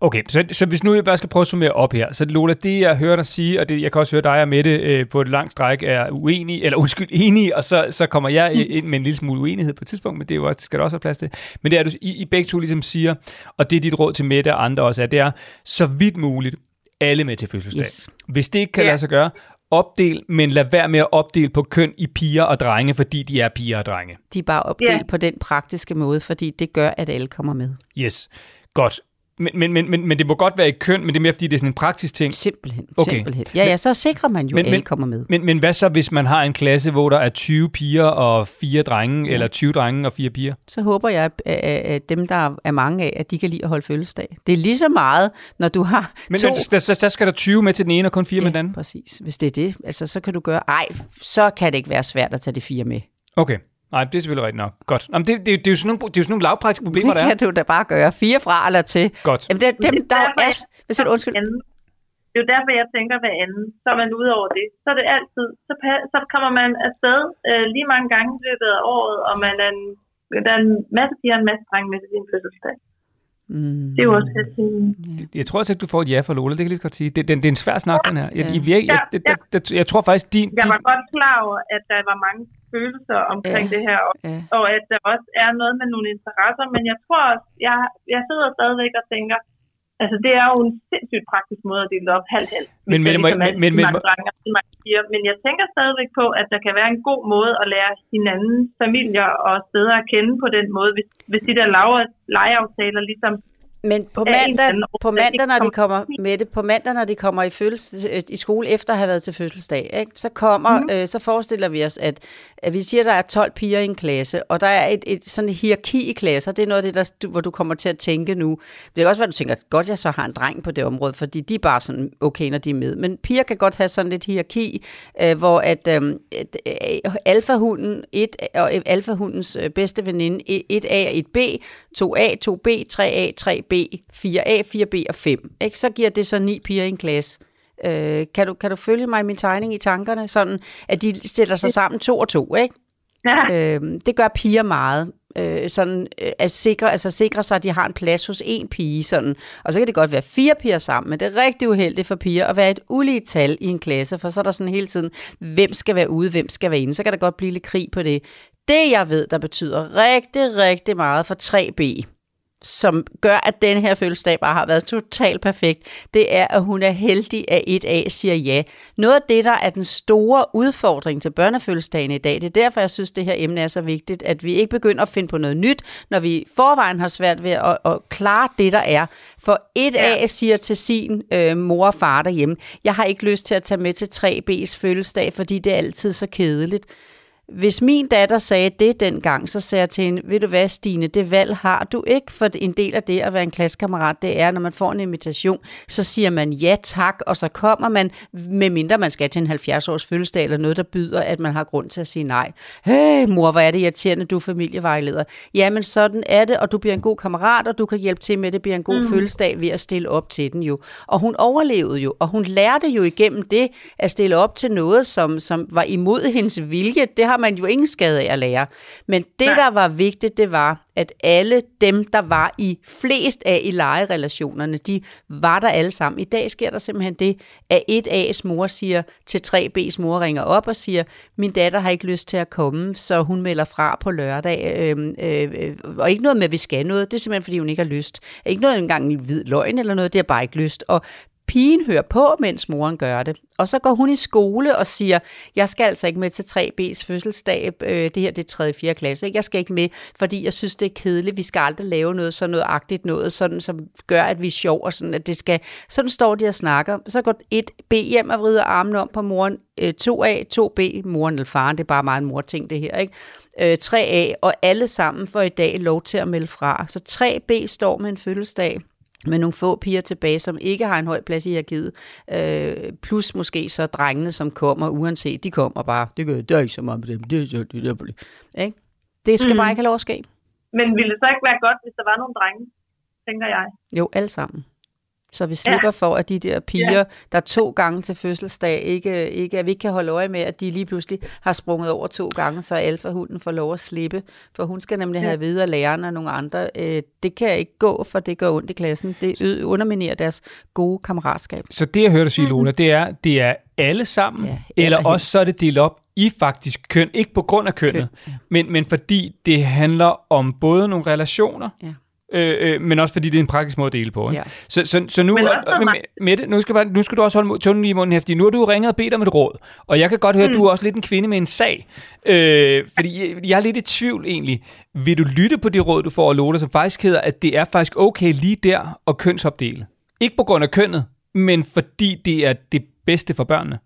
Okay, så, så hvis nu jeg bare skal prøve at summere op her. Så Lola, det jeg hører dig sige, og det, jeg kan også høre dig og Mette øh, på et langt stræk er uenige, eller undskyld, enige, og så, så kommer jeg i- ind med en lille smule uenighed på et tidspunkt, men det, er jo også, det skal der også være plads til. Men det er, du, I, I begge to ligesom siger, og det er dit råd til Mette og andre også, er, det er så vidt muligt alle med til fødselsdag. Yes. Hvis det ikke kan Ja. lade sig gøre, opdel, men lad være med at opdele på køn i piger og drenge, fordi de er piger og drenge. De er bare opdelt Ja. på den praktiske måde, fordi det gør, at alle kommer med. Yes, godt. Men, men, men, men, men det må godt være i køn, men det er mere, fordi det er sådan en praktisk ting. Simpelthen. Okay. simpelthen. Ja, ja, så sikrer man jo, Men- at alle men- kommer med. Men, men hvad så, hvis man har en klasse, hvor der er 20 piger og fire drenge, ja. eller 20 drenge og fire piger? Så håber jeg, at, dem, der er mange af, at de kan lide at holde fødselsdag. Det er lige så meget, når du har Men to... men der, der, der skal der 20 med til den ene og kun fire med den anden? præcis. Hvis det er det, altså, så kan du gøre... Ej, så kan det ikke være svært at tage de fire med. Okay. Nej, det er selvfølgelig rigtigt nok. Godt. Jamen, det, det, det, er jo sådan nogle, det er jo sådan nogle lavpraktiske problemer, det der er. kan du da bare gøre. Fire fra eller til. Godt. Jamen, det, dem, det er der derfor, er... jeg- siger du? Undskyld. anden. Det er jo derfor, jeg tænker hver anden. Så er man ude over det. Så er det altid, så, så kommer man afsted øh, lige mange gange i løbet af året, og man er en, der er en masse piger og en masse drenge med til din fødselsdag. Mm. Det er jo også helt Jeg tror altså ikke, du får et ja fra Lola, det kan jeg lige så godt sige. Det, den, det er en svær snak, den her. Jeg, Ja. jeg, jeg, jeg, jeg, jeg, jeg, tror faktisk, din... Jeg din var godt klar over, at der var mange følelser omkring Ja. det her, og, Ja. og at der også er noget med nogle interesser, men jeg tror også, jeg, jeg sidder stadigvæk og tænker, altså det er jo en sindssygt praktisk måde at dele det op halvt-halvt. Men- men- men- ligesom men- men- og mange piger. Men jeg tænker stadigvæk på, at der kan være en god måde at lære hinandens familier og steder at kende på den måde, hvis, hvis de der legeaftaler ligesom Men på mandag, på mandag, når de kommer- med det, på mandag, når de kommer i, fødsels, øh, i skole efter at have været til fødselsdag, ikke? så kommer, mm. øh, så forestiller vi os, at, at vi siger, at der er 12 piger i en klasse, og der er et, et sådan et hierarki i klasser. Det er noget af det, der, hvor du kommer til at tænke nu. Det kan også være, at du tænker, godt jeg så har en dreng på det område, fordi de er bare sådan okay, når de er med. Men piger kan godt have sådan lidt hierarki, øh, hvor at, øh, at øh, alfahunden, et, og alfahundens øh, bedste veninde, 1A og 1B, 2A, 2B, 3A, 3B, 4A, 4B og 5. Ikke? Så giver det så ni piger i en klasse. Øh, kan, du, kan du følge mig i min tegning i tankerne? Sådan, at de sætter sig sammen to og to, ikke? Ja, Øh, det gør piger meget. Øh, sådan øh, at sikre, altså sikre sig, at de har en plads hos en pige. Sådan. Og så kan det godt være fire piger sammen, men det er rigtig uheldigt for piger at være et ulige tal i en klasse, for så er der sådan hele tiden, hvem skal være ude, hvem skal være inde. Så kan der godt blive lidt krig på det. Det, jeg ved, der betyder rigtig, rigtig meget for 3B, som gør, at den her fødselsdag bare har været totalt perfekt, det er, at hun er heldig, at 1A siger ja. Noget af det, der er den store udfordring til børnefødselsdagen i dag, det er derfor, jeg synes, det her emne er så vigtigt, at vi ikke begynder at finde på noget nyt, når vi forvejen har svært ved at, at klare det, der er. For 1A ja. siger til sin øh, mor og far derhjemme, jeg har ikke lyst til at tage med til 3B's fødselsdag, fordi det er altid så kedeligt. Hvis min datter sagde det dengang, så sagde jeg til hende, ved du hvad Stine, det valg har du ikke, for en del af det at være en klassekammerat, det er, når man får en invitation, så siger man ja tak, og så kommer man, medmindre man skal til en 70-års fødselsdag eller noget, der byder, at man har grund til at sige nej. Hey mor, hvor er det irriterende, du er familievejleder. Jamen sådan er det, og du bliver en god kammerat, og du kan hjælpe til med, at det bliver en god mm. fødselsdag ved at stille op til den jo. Og hun overlevede jo, og hun lærte jo igennem det at stille op til noget, som, som var imod hendes vilje. Det har man jo ingen skade af at lære. Men det, Nej. der var vigtigt, det var, at alle dem, der var i flest af i legerelationerne, de var der alle sammen. I dag sker der simpelthen det, at 1A's mor siger til 3B's mor ringer op og siger, min datter har ikke lyst til at komme, så hun melder fra på lørdag. Øh, øh, og ikke noget med, at vi skal noget. Det er simpelthen, fordi hun ikke har lyst. Ikke noget engang en hvid løgn eller noget, det er bare ikke lyst. Og pigen hører på, mens moren gør det. Og så går hun i skole og siger, jeg skal altså ikke med til 3B's fødselsdag, øh, det her det er 3. og 4. klasse, ikke? jeg skal ikke med, fordi jeg synes, det er kedeligt, vi skal aldrig lave noget sådan noget agtigt noget, sådan, som gør, at vi er sjov, og sådan, at det skal, sådan står de og snakker. Så går et B hjem og vrider armen om på moren, øh, 2A, 2B, moren eller faren, det er bare meget en mor-ting det her, ikke? Øh, 3A, og alle sammen får i dag lov til at melde fra. Så 3B står med en fødselsdag, med nogle få piger tilbage, som ikke har en høj plads i hierarkiet, øh, plus måske så drengene, som kommer, uanset, de kommer bare, det gør det er ikke så meget med dem, det er så, det er ikke? Det skal mm. bare ikke have lov at ske. Men ville det så ikke være godt, hvis der var nogle drenge, tænker jeg? Jo, alle sammen. Så vi slipper ja. for, at de der piger, ja. der to gange til fødselsdag, ikke, ikke, at vi ikke kan holde øje med, at de lige pludselig har sprunget over to gange, så alfa-hunden får lov at slippe. For hun skal nemlig ja. have videre lærerne og nogle andre. Øh, det kan ikke gå, for det gør ondt i klassen. Det underminerer deres gode kammeratskab. Så det, jeg hørte sige, Lona, det er, det er alle sammen, ja, eller også så er det delt op i faktisk køn, ikke på grund af kønnet, køn, ja. men, men fordi det handler om både nogle relationer, ja øh, øh, men også fordi det er en praktisk måde at dele på. Ikke? Ja. Så, så, så nu, med, Mette, nu skal, nu skal du også holde tungen i munden her, fordi nu har du ringet og bedt om et råd, og jeg kan godt høre, mm. at du er også lidt en kvinde med en sag, øh, fordi jeg, jeg er lidt i tvivl egentlig. Vil du lytte på det råd, du får af Lola, som faktisk hedder, at det er faktisk okay lige der at kønsopdele? Ikke på grund af kønnet, men fordi det er det bedste for børnene?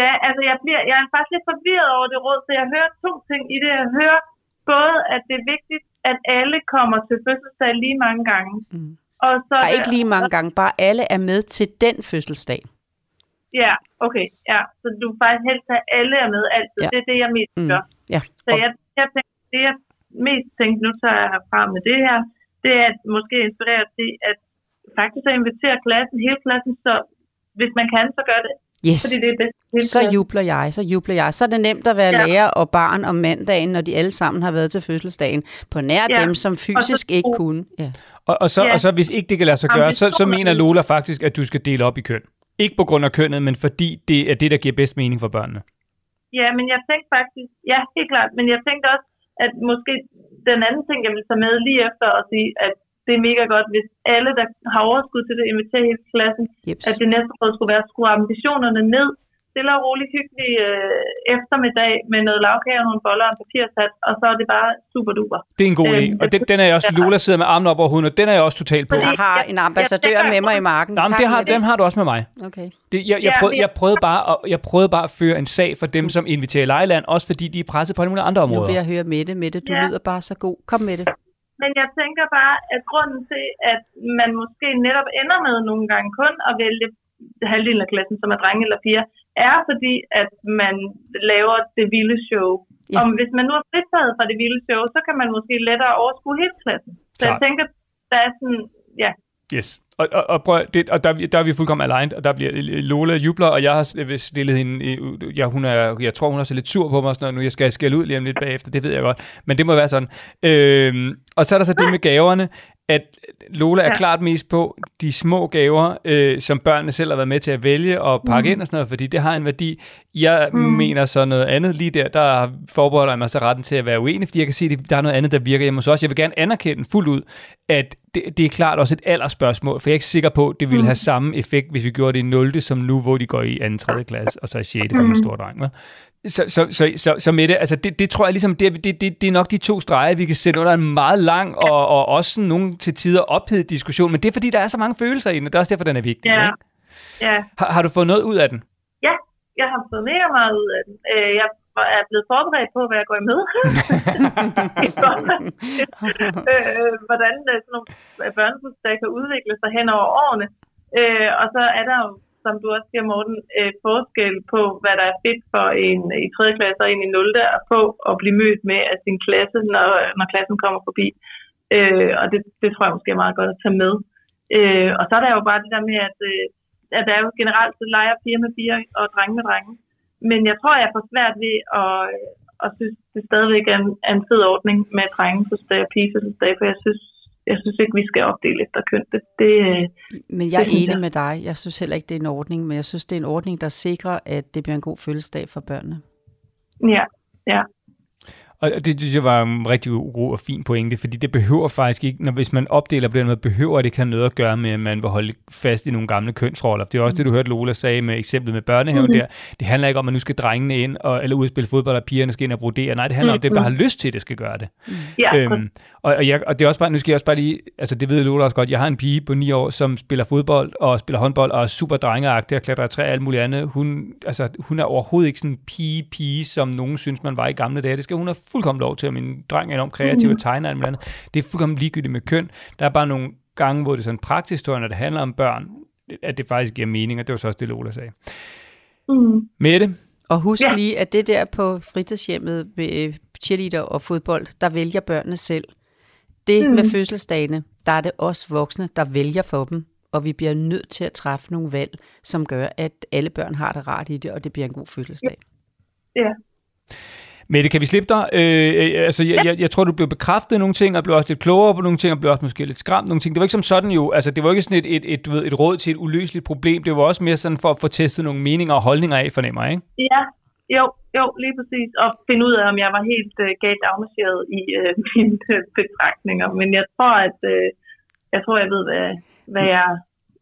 Ja, altså jeg, bliver, jeg er faktisk lidt forvirret over det råd, så jeg hører to ting i det. Jeg hører både, at det er vigtigt at alle kommer til fødselsdag lige mange gange. Mm. Og så er ikke lige mange gange, bare alle er med til den fødselsdag. Ja, okay. Ja. Så du faktisk helst have alle er med altid. Ja. Det er det, jeg mest mm. gør. Ja. Så jeg, jeg tænker, det jeg mest tænkte, nu tager jeg herfra med det her, det er at måske inspirere til, at faktisk at invitere klassen, hele klassen, så hvis man kan, så gør det. Yes. Fordi det er bedst. Så jubler jeg, så jubler jeg. Så er det nemt at være ja. lærer og barn om mandagen, når de alle sammen har været til fødselsdagen. På nær ja. dem, som fysisk ikke kunne. Ja. Og, og, så, ja. og så hvis ikke det kan lade sig gøre, så, så mener Lola faktisk, at du skal dele op i køn. Ikke på grund af kønnet, men fordi det er det, der giver bedst mening for børnene. Ja, men jeg tænkte faktisk, ja, helt klart, men jeg tænkte også, at måske den anden ting, jeg vil tage med lige efter at sige, at det er mega godt, hvis alle, der har overskud til det, inviterer hele klassen, Jeps. at det næste år skulle være at skrue ambitionerne ned, stille og roligt hyggelig øh, eftermiddag med noget lavkage og nogle boller og en papirsat, og så er det bare super duper. Det er en god idé, øhm, og den, den er jeg også, Lola sidder med armen op over hovedet, og den er jeg også totalt på. Jeg har en ambassadør med mig i marken. Jamen, det har, dem har du også med mig. Okay. Det, jeg, jeg, prøvede, jeg, prøvede bare at, jeg prøvede bare at føre en sag for dem, som inviterer Lejland, også fordi de er presset på alle mulige andre områder. Nu vil jeg høre Mette, Mette, du ja. lyder bare så god. Kom med det. Men jeg tænker bare, at grunden til, at man måske netop ender med nogle gange kun at vælge halvdelen af klassen, som er drenge eller piger, er fordi, at man laver det vilde show. Ja. Og hvis man nu er fritaget fra det vilde show, så kan man måske lettere overskue hele klassen. Så Klar. jeg tænker, der er sådan, ja. Yes. Og, og, og, prøv, det, og der, der er vi fuldkommen aligned, og der bliver Lola jubler, og jeg har stillet hende, ja, hun er, jeg tror, hun er så lidt sur på mig, sådan noget, nu jeg skal skælde ud lige om lidt bagefter, det ved jeg godt, men det må være sådan. Øhm, og så er der så det med gaverne. At Lola er Ja. klart mest på de små gaver, øh, som børnene selv har været med til at vælge og pakke mm. ind og sådan noget, fordi det har en værdi. Jeg mm. mener så noget andet lige der, der forbereder jeg mig så retten til at være uenig, fordi jeg kan se, at der er noget andet, der virker hjemme hos os. Jeg vil gerne anerkende fuldt ud, at det, det er klart også et aldersspørgsmål, for jeg er ikke sikker på, at det ville have samme effekt, hvis vi gjorde det i 0. som nu, hvor de går i 2. 3. klasse, og så i 6. for en stor dreng. Vel? Så, så, så, så, så med det, altså det, det tror jeg ligesom, det, det, det, det er nok de to streger, vi kan sætte under en meget lang og, og også sådan nogle til tider ophedet diskussion, men det er fordi, der er så mange følelser i den, og det er også derfor, den er vigtig. Ja. Ikke? Ja, Har, har du fået noget ud af den? ja, jeg har fået mega meget ud af den. Øh, Jeg er blevet forberedt på, hvad jeg går i med. øh, hvordan øh, sådan nogle børnefødselsdage kan udvikle sig hen over årene. Øh, og så er der jo, som du også siger, Morten, øh, forskel på, hvad der er fedt for en øh, i 3. klasse og en i 0. at få og blive mødt med af sin klasse, når, når klassen kommer forbi. Øh, og det, det tror jeg måske er meget godt at tage med. Øh, og så er der jo bare det der med, at, øh, at der er jo generelt, så leger piger med piger og drenge med drenge. Men jeg tror, jeg får svært ved at, øh, at synes, det stadigvæk er en, er en fed ordning med drengefødselsdag øh, og pigefødselsdag, for jeg synes, jeg synes ikke, vi skal opdele efter køn. Det, det, øh, Men jeg er Det synes enig jeg. med dig. Jeg synes heller ikke, det er en ordning, men jeg synes, det er en ordning, der sikrer, at det bliver en god fødselsdag for børnene. ja, ja. Og det synes jeg var en rigtig god og fin pointe, fordi det behøver faktisk ikke, når hvis man opdeler på den måde, behøver det ikke have noget at gøre med, at man vil holde fast i nogle gamle kønsroller. Det er også det, du hørte Lola sagde med eksemplet med børnehaven Mhm. der. Det handler ikke om, at nu skal drengene ind, og, eller ud og spille fodbold, og pigerne skal ind og brodere. Nej, det handler om, at dem, der har lyst til det, skal gøre det. ja Øhm, og, og, jeg, og det er også bare, nu skal jeg også bare lige, altså det ved Lola også godt, jeg har en pige på 9 år, som spiller fodbold og spiller håndbold og er super drengeagtig og klatrer i træ og alt muligt andet. Hun, altså, hun er overhovedet ikke sådan en pige-pige, som nogen synes, man var i gamle dage. Det skal hun have fuldkommen lov til, og min dreng er enormt kreativ og tegner og alt andet. Det er fuldkommen ligegyldigt med køn. Der er bare nogle gange, hvor det er sådan praktisk, når det handler om børn, at det faktisk giver mening, og det var så også det, Lola sagde. Mm. Mette, Og husk Ja. ja. lige, at det der på fritidshjemmet med øh, cheerleader og fodbold, der vælger børnene selv. Det Mm. med fødselsdagene, der er det os voksne, der vælger for dem. Og vi bliver nødt til at træffe nogle valg, som gør, at alle børn har det rart i det, og det bliver en god fødselsdag. ja. Mette, kan vi slippe dig? Øh, øh, altså, jeg, jeg, jeg tror, du blev bekræftet nogle ting, og blev også lidt klogere på nogle ting, og blev også måske lidt skræmt nogle ting. Det var ikke som sådan jo, altså det var ikke sådan et, et, et, du ved, et råd til et uløseligt problem. Det var også mere sådan for at få testet nogle meninger og holdninger af, fornemmer jeg, ikke? Ja, jo, jo, lige præcis. Og finde ud af, om jeg var helt øh, galt afmarcheret i øh, mine øh, betragtninger. Men jeg tror, at øh, jeg tror, jeg ved, hvad, hvad, jeg,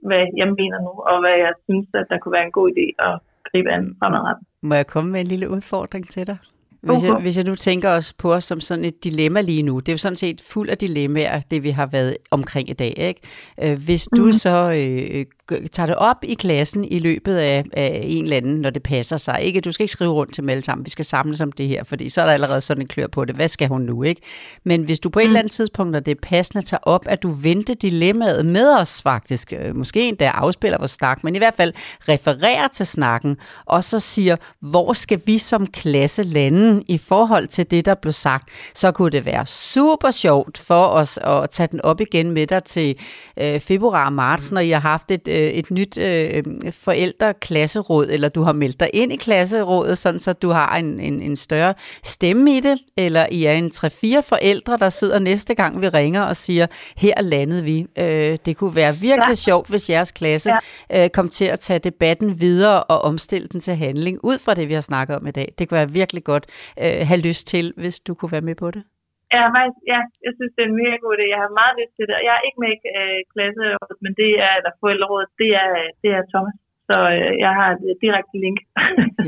hvad jeg mener nu, og hvad jeg synes, at der kunne være en god idé at gribe an fremadrettet. Må jeg komme med en lille udfordring til dig? Hvis jeg, hvis jeg nu tænker os på os som sådan et dilemma lige nu, det er jo sådan set fuld af dilemmaer, det vi har været omkring i dag. Ikke? Øh, Hvis du Mhm. så øh, g- tager det op i klassen i løbet af, af en eller anden, når det passer sig. Ikke? Du skal ikke skrive rundt til dem alle sammen, vi skal samles om det her, fordi så er der allerede sådan en klør på det. Hvad skal hun nu? ikke? Men hvis du på et eller andet tidspunkt, når det er passende, tager op, at du venter dilemmaet med os faktisk, øh, måske endda afspiller vores snak, men i hvert fald refererer til snakken, og så siger, hvor skal vi som klasse lande i forhold til det, der blev sagt, så kunne det være super sjovt for os at tage den op igen med dig til øh, februar og marts, når I har haft et, et nyt øh, forældreklasseråd, eller du har meldt dig ind i klasserådet, sådan så du har en, en, en større stemme i det, eller I er en 3-4 forældre, der sidder næste gang, vi ringer og siger, her landede vi. Øh, det kunne være virkelig ja. sjovt, hvis jeres klasse ja. øh, kom til at tage debatten videre og omstille den til handling, ud fra det, vi har snakket om i dag. Det kunne være virkelig godt øh, have lyst til, hvis du kunne være med på det. Ja, faktisk, ja, jeg synes, det er en mega god idé. Jeg har meget lyst til det. Jeg er ikke med i øh, klasserådet, men det er, eller forældrerådet, det er, øh, det er Thomas. Så øh, jeg har et direkte link.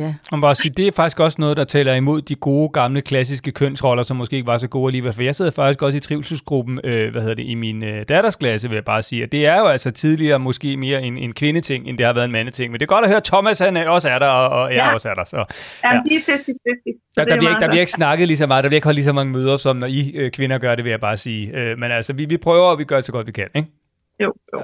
Ja. Man bare sige, det er faktisk også noget, der taler imod de gode, gamle, klassiske kønsroller, som måske ikke var så gode alligevel. For jeg sidder faktisk også i trivselsgruppen, øh, hvad hedder det, i min øh, datters klasse, vil jeg bare sige. Og det er jo altså tidligere måske mere en, en kvindeting, end det har været en mandeting. Men det er godt at høre, at Thomas han er- også er der, og, og jeg Ja. også er der. Så, ja, Ja. de er 50-50. så der, det der, er bliver ikke, der bliver ikke snakket lige så meget, der bliver ikke holdt lige så mange møder, som når I øh, kvinder gør det, vil jeg bare sige. Øh, men altså, vi, vi prøver, og vi gør det så godt vi kan, ikke? Jo, jo.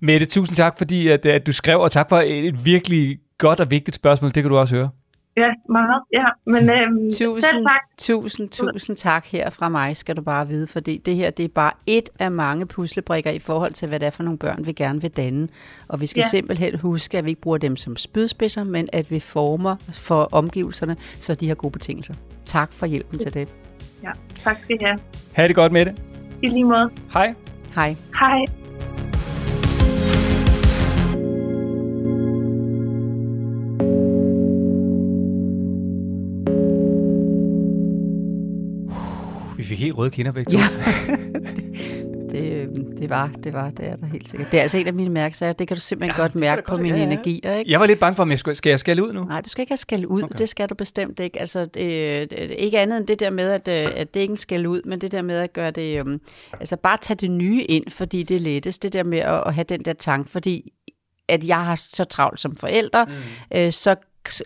Mette, tusind tak, fordi at, at du skrev, og tak for et, virkelig godt og vigtigt spørgsmål. Det kan du også høre. Ja, meget. Ja, men øhm, Tusind, tak. tusind, tusind tak her fra mig, skal du bare vide, fordi det her det er bare et af mange puslebrikker i forhold til, hvad det er for nogle børn, vi gerne vil danne. Og vi skal Ja. ja. simpelthen huske, at vi ikke bruger dem som spydspidser, men at vi former for omgivelserne, så de har gode betingelser. Tak for hjælpen til det. Ja, tak skal I have. Ha' det godt med det. I lige måde. Hej. Hej. Hej. Vi fik helt røde kinder begge to. Ja. det, øh, det var, det var, det er der helt sikkert. Det er altså en af mine mærkesager. Det kan du simpelthen Ja, godt mærke på godt- mine ja, ja. energier, ikke? Jeg var lidt bange for, om jeg skulle, skal jeg skælde ud nu? Nej, du skal ikke have skæld ud. Okay. Det skal du bestemt ikke. Altså, det, ikke andet end det der med, at, øh, at det ikke er en skæld ud, men det der med at gøre det... Um, altså, bare tage det nye ind, fordi det er lettest. Det der med at, at have den der tanke, fordi at jeg har så travlt som forælder, mm. øh, så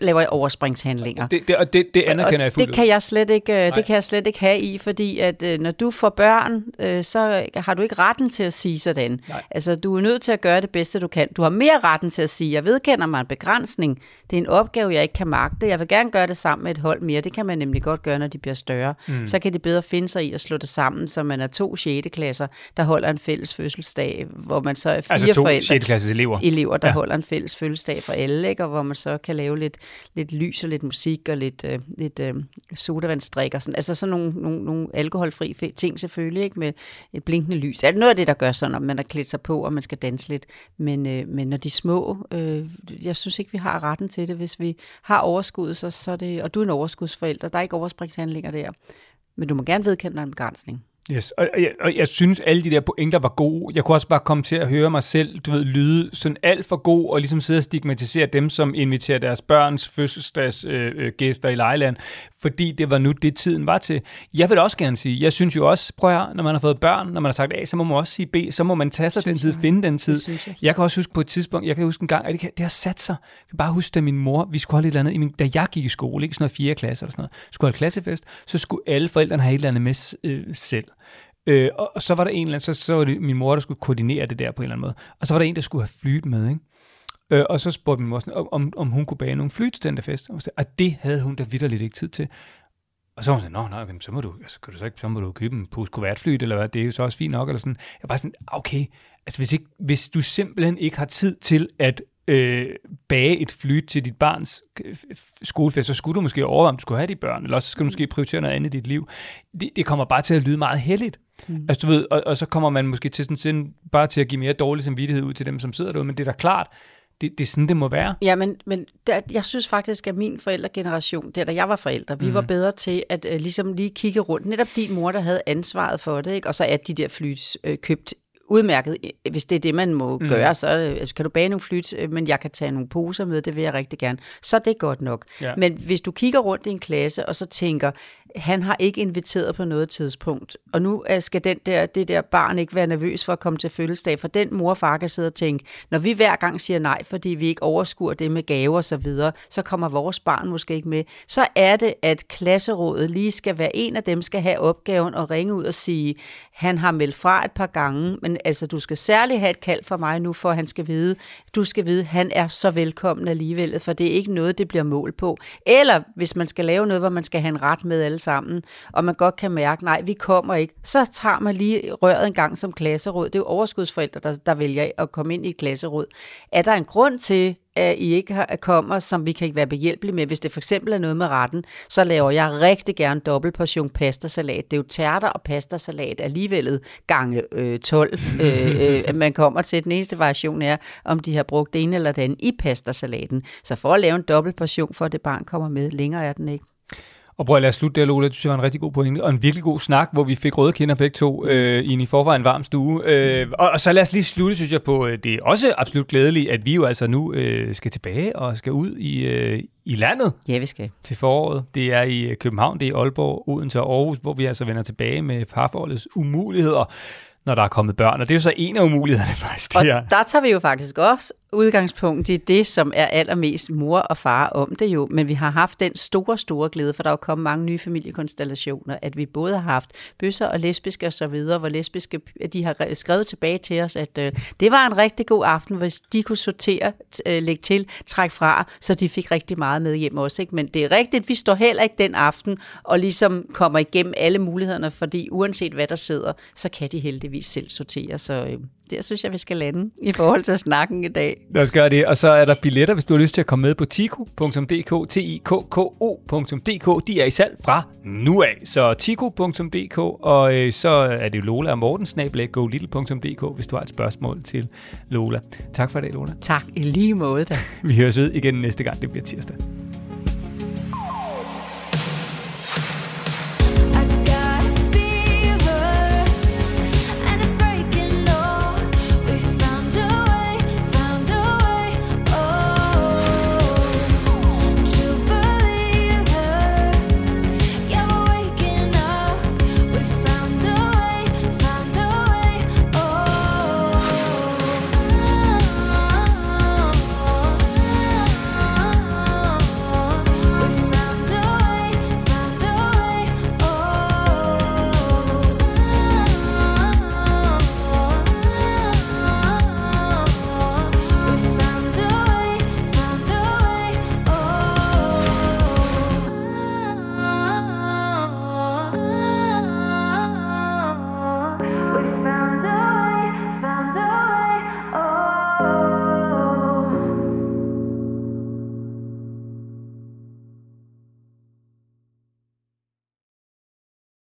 laver jeg overspringshandlinger. Det, det, og det, det anerkender jeg og fuldt det kan jeg slet ikke, øh, Nej. det kan jeg slet ikke have i, fordi at øh, når du får børn, øh, så har du ikke retten til at sige sådan. Nej. Altså, du er nødt til at gøre det bedste, du kan. Du har mere retten til at sige, jeg vedkender mig en begrænsning. Det er en opgave, jeg ikke kan magte. Jeg vil gerne gøre det sammen med et hold mere. Det kan man nemlig godt gøre, når de bliver større. Mm. Så kan de bedre finde sig i at slå det sammen, så man er to 6. klasser, der holder en fælles fødselsdag, hvor man så er fire Altså to forældre 6. klasses elever. elever, der ja. holder en fælles fødselsdag for alle, ikke? og hvor man så kan lave lidt, lidt lys og lidt musik og lidt, øh, lidt øh, sodavandsdrik og sådan. Altså sådan nogle, nogle, nogle alkoholfri ting selvfølgelig, ikke? med et blinkende lys. Altså noget af det, der gør sådan, at man har klædt sig på, og man skal danse lidt. Men, øh, men når de er små, øh, jeg synes ikke, vi har retten til det. Hvis vi har overskud, så, så er det, og du er en overskudsforælder, der er ikke overspringshandlinger der. Men du må gerne vedkende dig en begrænsning. Yes, og, jeg, og jeg synes, alle de der pointer var gode. Jeg kunne også bare komme til at høre mig selv, du ved, lyde sådan alt for god, og ligesom sidde og stigmatisere dem, som inviterer deres børns fødselsdags øh, øh, i Lejland, fordi det var nu det, tiden var til. Jeg vil også gerne sige, jeg synes jo også, prøv at når man har fået børn, når man har sagt A, så må man også sige B, så må man tage sig den tid, finde den tid. Jeg. Jeg kan også huske på et tidspunkt, jeg kan huske en gang, at det, det har sat sig. Jeg kan bare huske, da min mor, vi skulle holde et eller andet, i min, da jeg gik i skole, ikke sådan noget 4. klasse eller sådan noget, skulle holde klassefest, så skulle alle forældrene have et eller andet med øh, selv. Øh, og, og så var der en eller anden, så, så var det min mor, der skulle koordinere det der på en eller anden måde. Og så var der en, der skulle have flyt med, ikke? Øh, og så spurgte min mor, sådan, om- om, hun kunne bage nogle fly til den der fest. Og, sagde, og det havde hun da vidderligt ikke tid til. Og så var hun sådan, nå, okay, så må du, altså, kan du så ikke, så må du købe en pose kuvertflyt, eller hvad, det er jo så også fint nok, eller sådan. Jeg var bare sådan, okay, altså hvis, ikke, hvis du simpelthen ikke har tid til at øh, bage et flyt til dit barns skolefest, så skulle du måske overveje, om du skulle have de børn, eller også skal du måske prioritere noget andet i dit liv. Det, det kommer bare til at lyde meget heldigt. Mm. Altså, du ved, og, og, så kommer man måske til sådan sind bare til at give mere dårlig samvittighed ud til dem, som sidder derude, men det er da klart, det, det er sådan, det må være. Ja, men, men der, jeg synes faktisk, at min forældregeneration, der da jeg var forældre, vi mm. var bedre til at uh, ligesom lige kigge rundt. Netop din mor, der havde ansvaret for det, ikke? og så er de der flyt øh, købt udmærket, hvis det er det, man må mm. gøre, så er altså, kan du bage nogle flyt, øh, men jeg kan tage nogle poser med, det vil jeg rigtig gerne. Så er det godt nok. Ja. Men hvis du kigger rundt i en klasse, og så tænker, han har ikke inviteret på noget tidspunkt, og nu skal den der, det der barn ikke være nervøs for at komme til fødselsdag, for den mor og far kan sidde og tænke, når vi hver gang siger nej, fordi vi ikke overskuer det med gaver og så videre, så kommer vores barn måske ikke med. Så er det, at klasserådet lige skal være en af dem, skal have opgaven og ringe ud og sige, han har meldt fra et par gange, men altså du skal særligt have et kald for mig nu, for at han skal vide, du skal vide, han er så velkommen alligevel, for det er ikke noget, det bliver mål på. Eller hvis man skal lave noget, hvor man skal have en ret med alle sammen, og man godt kan mærke, nej, vi kommer ikke, så tager man lige røret en gang som klasseråd. Det er jo overskudsforældre, der, der vælger at komme ind i et klasseråd. Er der en grund til, at I ikke kommer, som vi kan ikke være behjælpelige med. Hvis det for eksempel er noget med retten, så laver jeg rigtig gerne dobbelt portion pastasalat. Det er jo tærter og pastasalat alligevel gange øh, 12, øh, øh, man kommer til. Den eneste variation er, om de har brugt det ene eller det andet i pastasalaten. Så for at lave en dobbelt portion, for at det barn kommer med, længere er den ikke. Og prøv at lade os slutte der, Lola. Det synes jeg var en rigtig god pointe, og en virkelig god snak, hvor vi fik røde kinder begge to øh, i en i forvejen varm stue. Øh, og, og så lad os lige slutte, synes jeg, på øh, det er også absolut glædeligt, at vi jo altså nu øh, skal tilbage og skal ud i, øh, i landet Ja, vi skal. til foråret. Det er i øh, København, det er i Aalborg, Odense og Aarhus, hvor vi altså vender tilbage med parforholdets umuligheder, når der er kommet børn. Og det er jo så en af umulighederne faktisk. Og er, der tager vi jo faktisk også udgangspunkt i det, som er allermest mor og far om det jo. Men vi har haft den store, store glæde, for der er jo kommet mange nye familiekonstellationer, at vi både har haft bøsser og lesbiske og så videre, hvor lesbiske, de har skrevet tilbage til os, at øh, det var en rigtig god aften, hvis de kunne sortere, øh, lægge til, trække fra, så de fik rigtig meget med hjem også. Ikke? Men det er rigtigt, vi står heller ikke den aften og ligesom kommer igennem alle mulighederne, fordi uanset hvad der sidder, så kan de heldigvis selv sortere. Så øh, der synes jeg, vi skal lande i forhold til snakken i dag. Lad os gøre det. Og så er der billetter, hvis du har lyst til at komme med på tico.dk, t i k k o.dk. De er i salg fra nu af. Så tico.dk, og øh, så er det Lola og Morten, snablag golittle.dk, hvis du har et spørgsmål til Lola. Tak for i dag, Lola. Tak i lige måde da. Vi høres ved igen næste gang, det bliver tirsdag.